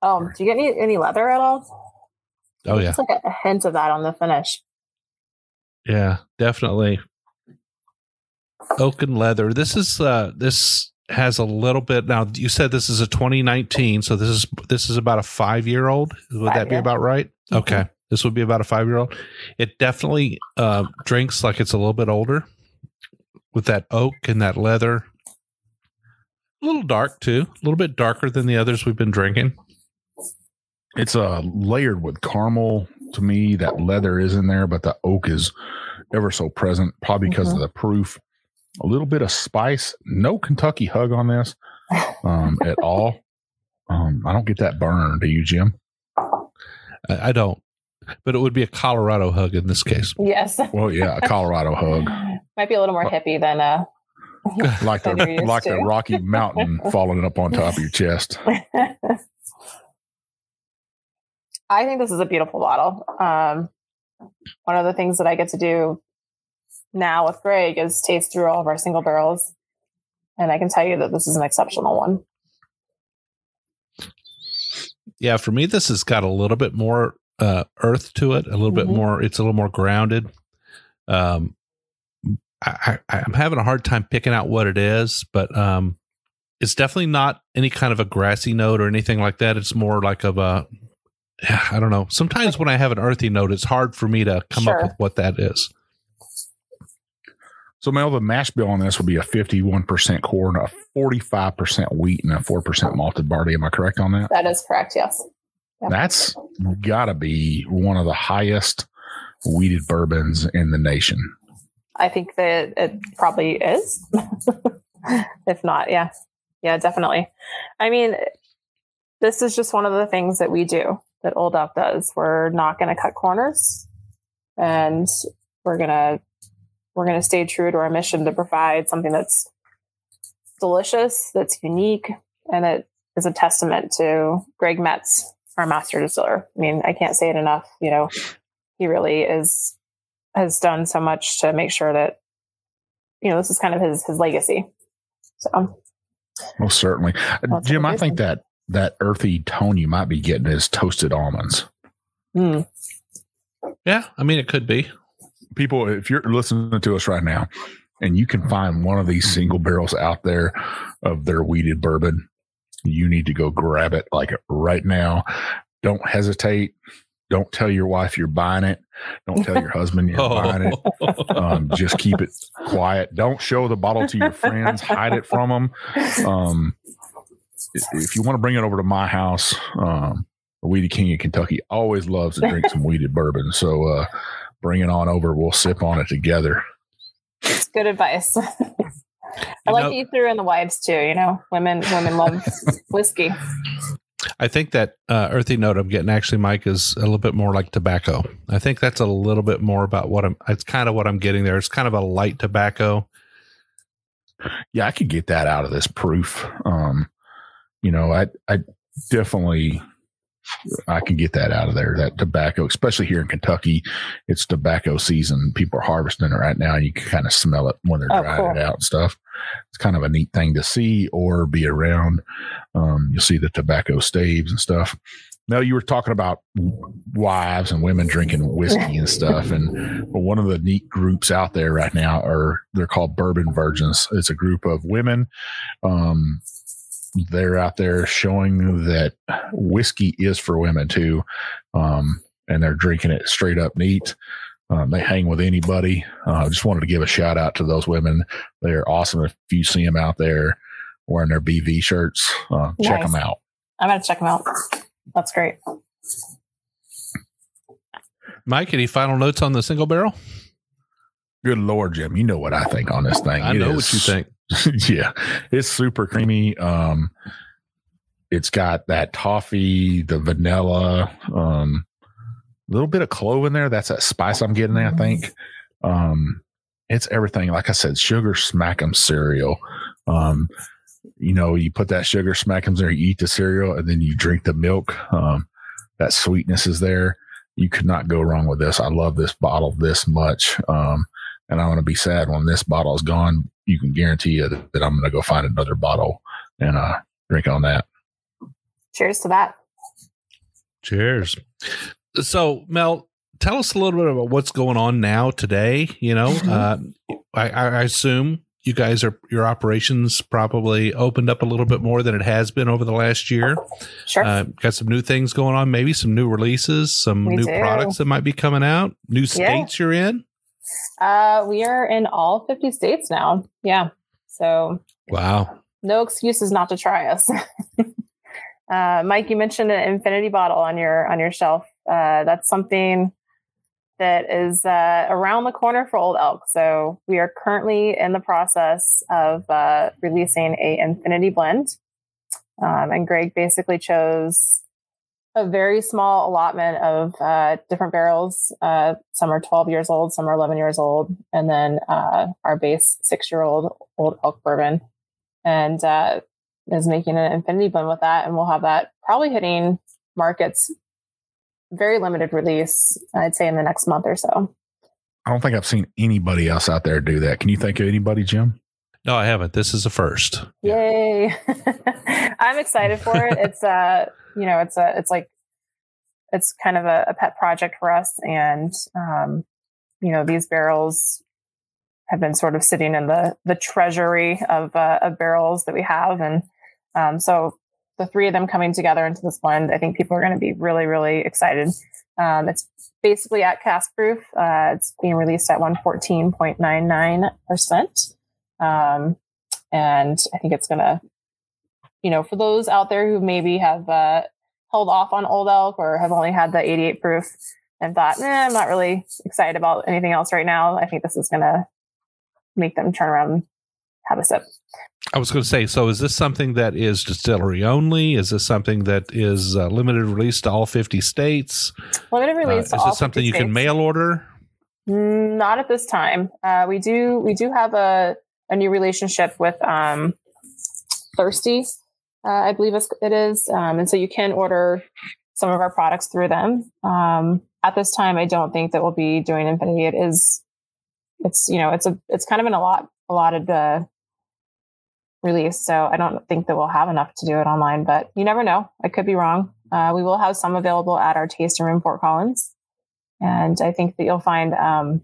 um, do you get any any leather at all? Oh yeah, it's like a hint of that on the finish. Yeah, definitely. Oak and leather. This is uh this has a little bit now you said this is a 2019 so this is this is about a five year old would five that be about right? Mm-hmm. okay. This would be about a five year old it definitely uh, drinks like it's a little bit older with that oak and that leather. A little dark too. A little bit darker than the others we've been drinking it's uh, layered with caramel to me. That leather is in there, but the oak is ever so present, probably because mm-hmm. of the proof. A little bit of spice. No Kentucky hug on this um, at all. Um, I don't get that burn. Do you, Jim? I, I don't. But it would be a Colorado hug in this case. Yes. Well, yeah, a Colorado hug. Might be a little more hippie than uh like the like to. the Rocky Mountain falling up on top of your chest. I think this is a beautiful bottle. Um, one of the things that I get to do now with Greg is taste through all of our single barrels. And I can tell you that this is an exceptional one. Yeah, for me, this has got a little bit more uh, earth to it, a little bit Mhm. more. It's a little more grounded. Um, I, I, I'm having a hard time picking out what it is, but um, it's definitely not any kind of a grassy note or anything like that. It's more like of a, I don't know. Sometimes when I have an earthy note, it's hard for me to come Sure. up with what that is. So, Mel, the mash bill on this would be a 51% corn, a 45% wheat, and a 4% malted barley. Am I correct on that? That is correct. Yes. Yeah. That's got to be one of the highest wheated bourbons in the nation. I think that it probably is. if not, yeah. Yeah, definitely. I mean, this is just one of the things that we do that Old Elk does. We're not going to cut corners and we're going to we're going to stay true to our mission to provide something that's delicious, that's unique, and it is a testament to Greg Metze, our master distiller. I mean, I can't say it enough. You know, he really is has done so much to make sure that you know this is kind of his his legacy. So um, Most certainly. Jim, I think that that earthy tone you might be getting is toasted almonds. mm, Yeah, I mean, it could be. People, if you're listening to us right now and you can find one of these single barrels out there of their wheated bourbon, you need to go grab it like right now. Don't hesitate. Don't tell your wife you're buying it. Don't tell your husband you're buying it. Um, just keep it quiet. Don't show the bottle to your friends. Hide it from them. Um, i- if you want to bring it over to my house, um, Weedy King of Kentucky always loves to drink some wheated bourbon. So uh, bring it on over. We'll sip on it together. it's good advice. I You like know- that you threw in the wives too. You know, women women love whiskey. I think that uh, earthy note I'm getting actually, Mike, is a little bit more like tobacco. I think that's a little bit more about what I'm. It's kind of what I'm getting there. It's kind of a light tobacco. Yeah, I could get that out of this proof. Um, you know, I I definitely I can get that out of there. That tobacco, especially here in Kentucky, it's tobacco season. People are harvesting it right now, and you can kind of smell it when they're Oh, drying cool. it out and stuff. It's kind of a neat thing to see or be around. Um, you'll see the tobacco staves and stuff. Now you were talking about wives and women drinking whiskey and stuff, and but one of the neat groups out there right now are they're called Bourbon Virgins. It's a group of women. Um, they're out there showing that whiskey is for women too, um, and they're drinking it straight up neat. Um, they hang with anybody. I uh, just wanted to give a shout out to those women. They're awesome. If you see them out there wearing their BV shirts, uh, check them out. I'm gonna check them out. That's great. Mike, any final notes on the single barrel? Good Lord, Jim, you know what I think on this thing. I It know is- what you think. yeah, it's super creamy. Um, it's got that toffee, the vanilla, um, a little bit of clove in there. That's that spice I'm getting. I think. Um, it's everything. Like I said, sugar smack'em cereal. Um, you know, you put that sugar smack'ems there, you eat the cereal, and then you drink the milk. Um, that sweetness is there. You could not go wrong with this. I love this bottle this much. Um, and I'm going to be sad when this bottle is gone. You can guarantee you that, that I'm going to go find another bottle and uh, drink on that. Cheers to that. Cheers. So, Mel, tell us a little bit about what's going on now today. You know, uh, I, I assume you guys are your operations probably opened up a little bit more than it has been over the last year. Sure. Uh, got some new things going on, maybe some new releases, some We new do. products that might be coming out, new states you're in. Uh, we are in all 50 states now. Yeah. So Wow. no excuses not to try us. uh, Mike, you mentioned an infinity bottle on your on your shelf. Uh, that's something that is uh, around the corner for Old Elk. So we are currently in the process of uh, releasing a infinity blend, um, and Greg basically chose a very small allotment of uh, different barrels. Uh, some are 12 years old, some are 11 years old, and then uh, our base six year old Old Elk bourbon and uh, is making an infinity blend with that. And we'll have that probably hitting markets very limited release, I'd say in the next month or so. I don't think I've seen anybody else out there do that. Can you think of anybody, Jim? No, I haven't. This is a first. Yay. I'm excited for it. It's uh, you know, it's a it's like it's kind of a, a pet project for us, and um, you know these barrels have been sort of sitting in the the treasury of, uh, of barrels that we have, and um, so the three of them coming together into this blend, I think people are going to be really really excited. Um, it's basically at cask proof. Uh, it's being released at 114.99%. Um, and I think it's going to, you know, for those out there who maybe have uh, held off on Old Elk or have only had the 88 proof and thought, nah, I'm not really excited about anything else right now. I think this is going to make them turn around and have a sip. I was going to say, so is this something that is distillery only? Is this something that is uh, limited release to all 50 states? Limited release. Uh, is this something you states. can mail order? Not at this time. Uh, we do we do have a, a new relationship with um, Thirstie, uh, I believe it is, um, and so you can order some of our products through them. Um, at this time, I don't think that we'll be doing Infinity. It is, it's you know, it's a it's kind of an a lot allotted uh, release. So I don't think that we'll have enough to do it online, but you never know. I could be wrong. Uh, we will have some available at our tasting room, in Fort Collins. And I think that you'll find, um,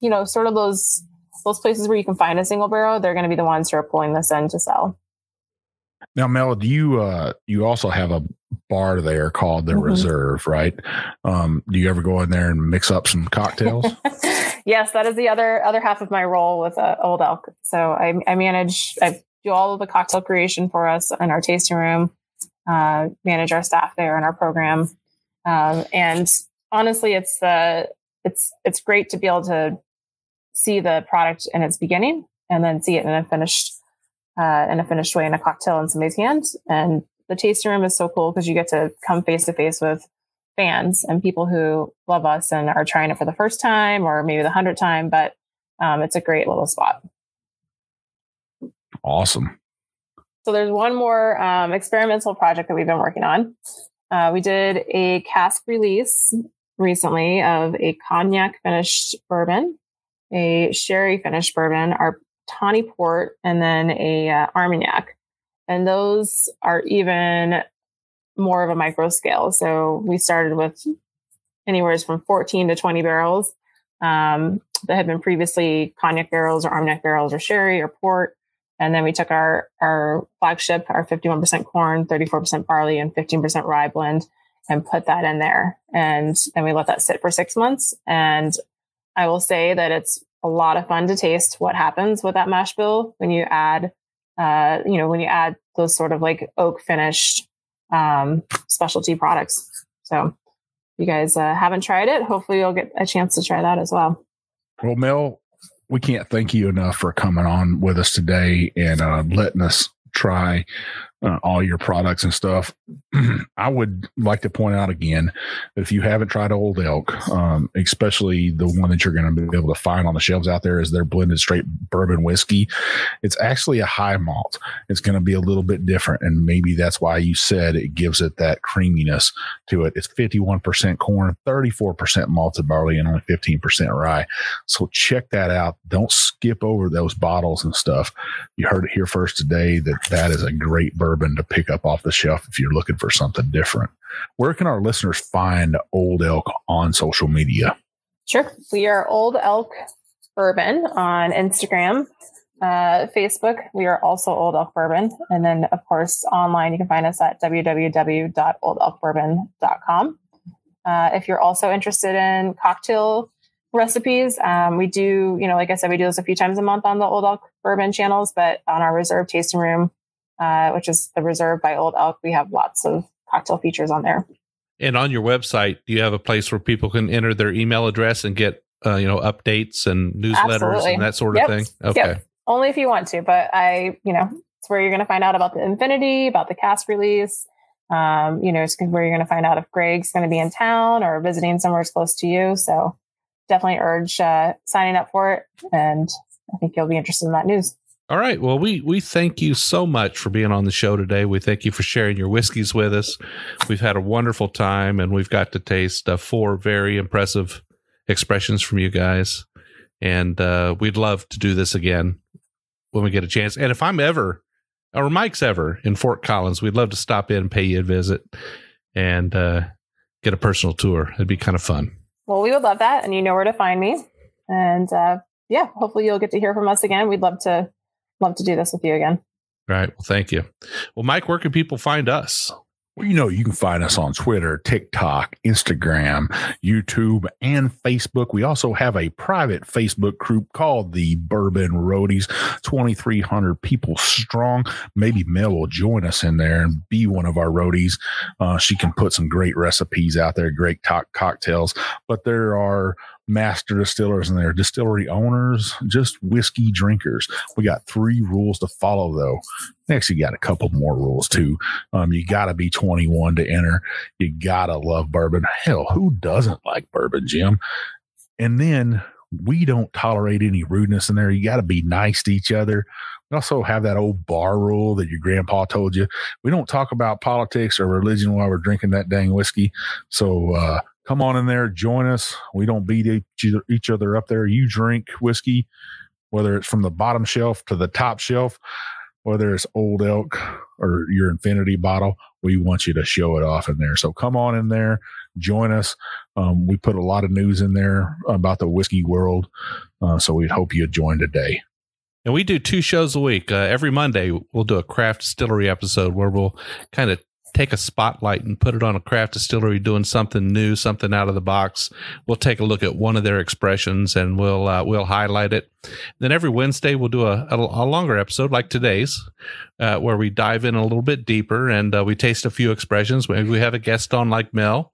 you know, sort of those, those places where you can find a single barrel, they're going to be the ones who are pulling this in to sell. Now, Mel, do you, uh, you also have a bar there called the mm-hmm. Reserve, right? Um, do you ever go in there and mix up some cocktails? yes, that is the other other half of my role with uh, Old Elk. So I, I manage, I do all of the cocktail creation for us in our tasting room, uh, manage our staff there in our program. Um, and honestly, it's uh, it's it's great to be able to see the product in its beginning and then see it in a finished uh, in a finished way in a cocktail in somebody's hand. And the tasting room is so cool because you get to come face to face with fans and people who love us and are trying it for the first time or maybe the hundredth time. But um, it's a great little spot. Awesome. So there's one more um, experimental project that we've been working on. Uh, we did a cask release recently of a cognac finished bourbon, a sherry finished bourbon, our tawny port, and then a uh, armagnac. And those are even more of a micro scale. So we started with anywhere from 14 to 20 barrels um, that had been previously cognac barrels or armagnac barrels or sherry or port. And then we took our, our flagship, our 51% corn, 34% barley, and 15% rye blend and put that in there. And then we let that sit for six months. And I will say that it's a lot of fun to taste what happens with that mash bill when you add, uh, you know, when you add those sort of like oak finished um, specialty products. So you guys uh, haven't tried it, hopefully you'll get a chance to try that as well. Well, Mel, we can't thank you enough for coming on with us today and uh, letting us try uh, all your products and stuff. I would like to point out again if you haven't tried Old Elk, um, especially the one that you're going to be able to find on the shelves out there is their blended straight bourbon whiskey. It's actually a high malt. It's going to be a little bit different, and maybe that's why you said it gives it that creaminess to it. It's 51% corn, 34% malted barley, and only 15% rye. So check that out. Don't skip over those bottles and stuff. You heard it here first today that that is a great bourbon bourbon to pick up off the shelf if you're looking for something different. Where can our listeners find Old Elk on social media? Sure. We are Old Elk Bourbon on Instagram, uh, Facebook. We are also Old Elk Bourbon. And then, of course, online, you can find us at www.oldelkbourbon.com. Uh, if you're also interested in cocktail recipes, um, we do, you know, like I said, we do this a few times a month on the Old Elk Bourbon channels, but on our reserve tasting room, uh, which is the reserve by Old Elk. We have lots of cocktail features on there. And on your website, do you have a place where people can enter their email address and get uh, you know updates and newsletters Absolutely. and that sort of yep. thing? Okay, yep. only if you want to, but I you know it's where you're going to find out about the Infinity, about the cask release. Um, you know, it's where you're going to find out if Greg's going to be in town or visiting somewhere close to you. So definitely urge uh, signing up for it, and I think you'll be interested in that news. All right. Well, we we thank you so much for being on the show today. We thank you for sharing your whiskeys with us. We've had a wonderful time, and we've got to taste uh, four very impressive expressions from you guys. And uh, we'd love to do this again when we get a chance. And if I'm ever, or Mike's ever in Fort Collins, we'd love to stop in, and pay you a visit, and uh, get a personal tour. It'd be kind of fun. Well, we would love that, and you know where to find me. And uh, yeah, hopefully you'll get to hear from us again. We'd love to love to do this with you again. All right. Well, thank you. Well, Mike, where can people find us? Well, you know, you can find us on Twitter, TikTok, Instagram, YouTube, and Facebook. We also have a private Facebook group called the Bourbon Roadies, 2,300 people strong. Maybe Mel will join us in there and be one of our roadies. Uh, she can put some great recipes out there, great to- cocktails. But there are master distillers and their distillery owners, just whiskey drinkers. We got three rules to follow, though. Next, you got a couple more rules too. Um, you got to be 21 to enter. You got to love bourbon. Hell, who doesn't like bourbon, Jim? And then we don't tolerate any rudeness in there. You got to be nice to each other. We also have that old bar rule that your grandpa told you. We don't talk about politics or religion while we're drinking that dang whiskey. So, uh, come on in there, join us. We don't beat each other, up there. You drink whiskey, whether it's from the bottom shelf to the top shelf, whether it's Old Elk or your Infinity bottle, we want you to show it off in there. So come on in there, join us. Um, we put a lot of news in there about the whiskey world. Uh, so we'd hope you join today. And we do two shows a week. Uh, every Monday, we'll do a craft distillery episode where we'll kind of take a spotlight and put it on a craft distillery doing something new, something out of the box. We'll take a look at one of their expressions and we'll uh, we'll highlight it. Then every Wednesday we'll do a, a, a longer episode like today's, uh, where we dive in a little bit deeper and uh, we taste a few expressions. We, we have a guest on like Mel,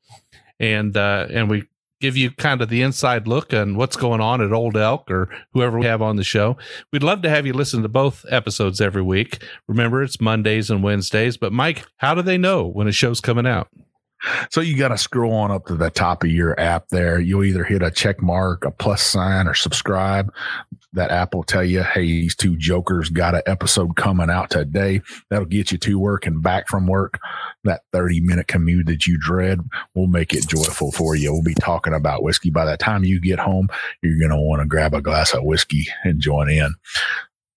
and uh, and we give you kind of the inside look on what's going on at Old Elk or whoever we have on the show. We'd love to have you listen to both episodes every week. Remember, it's Mondays and Wednesdays. But, Mike, how do they know when a show's coming out? So you got to scroll on up to the top of your app there. You'll either hit a check mark, a plus sign, or subscribe. That app will tell you, hey, these two jokers got an episode coming out today. That'll get you to work and back from work. That 30 minute commute that you dread will make it joyful for you. We'll be talking about whiskey. By the time you get home, you're going to want to grab a glass of whiskey and join in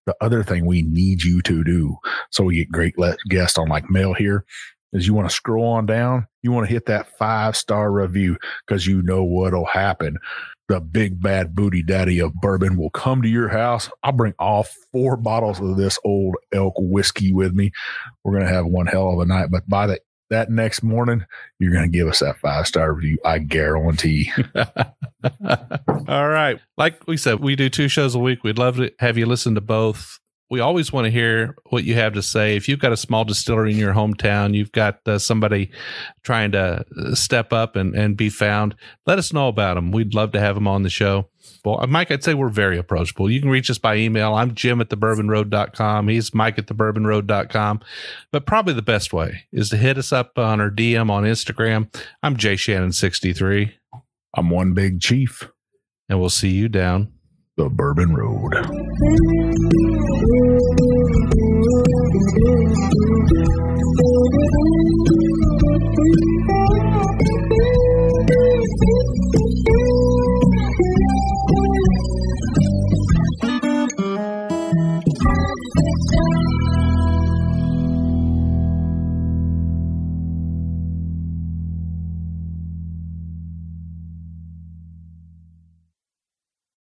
the other thing we need you to do so we get great guests on like Mel here is you want to scroll on down, you want to hit that five star review because you know what'll happen. The big bad booty daddy of bourbon will come to your house. I'll bring all four bottles of this old elk whiskey with me. We're to have one hell of a night. But by the that next morning, you're going to give us that five star review. I guarantee. All right. Like we said, we do two shows a week. We'd love to have you listen to both we always want to hear what you have to say. If you've got a small distillery in your hometown, you've got uh, somebody trying to uh, step up and, and be found, let us know about them. We'd love to have them on the show. Well, uh, Mike, I'd say we're very approachable. You can reach us by email. I'm Jim at thebourbonroad.com. He's Mike at thebourbonroad.com. But probably the best way is to hit us up on our DM on Instagram. I'm Jay Shannon63. I'm one big chief. And we'll see you down the Bourbon Road.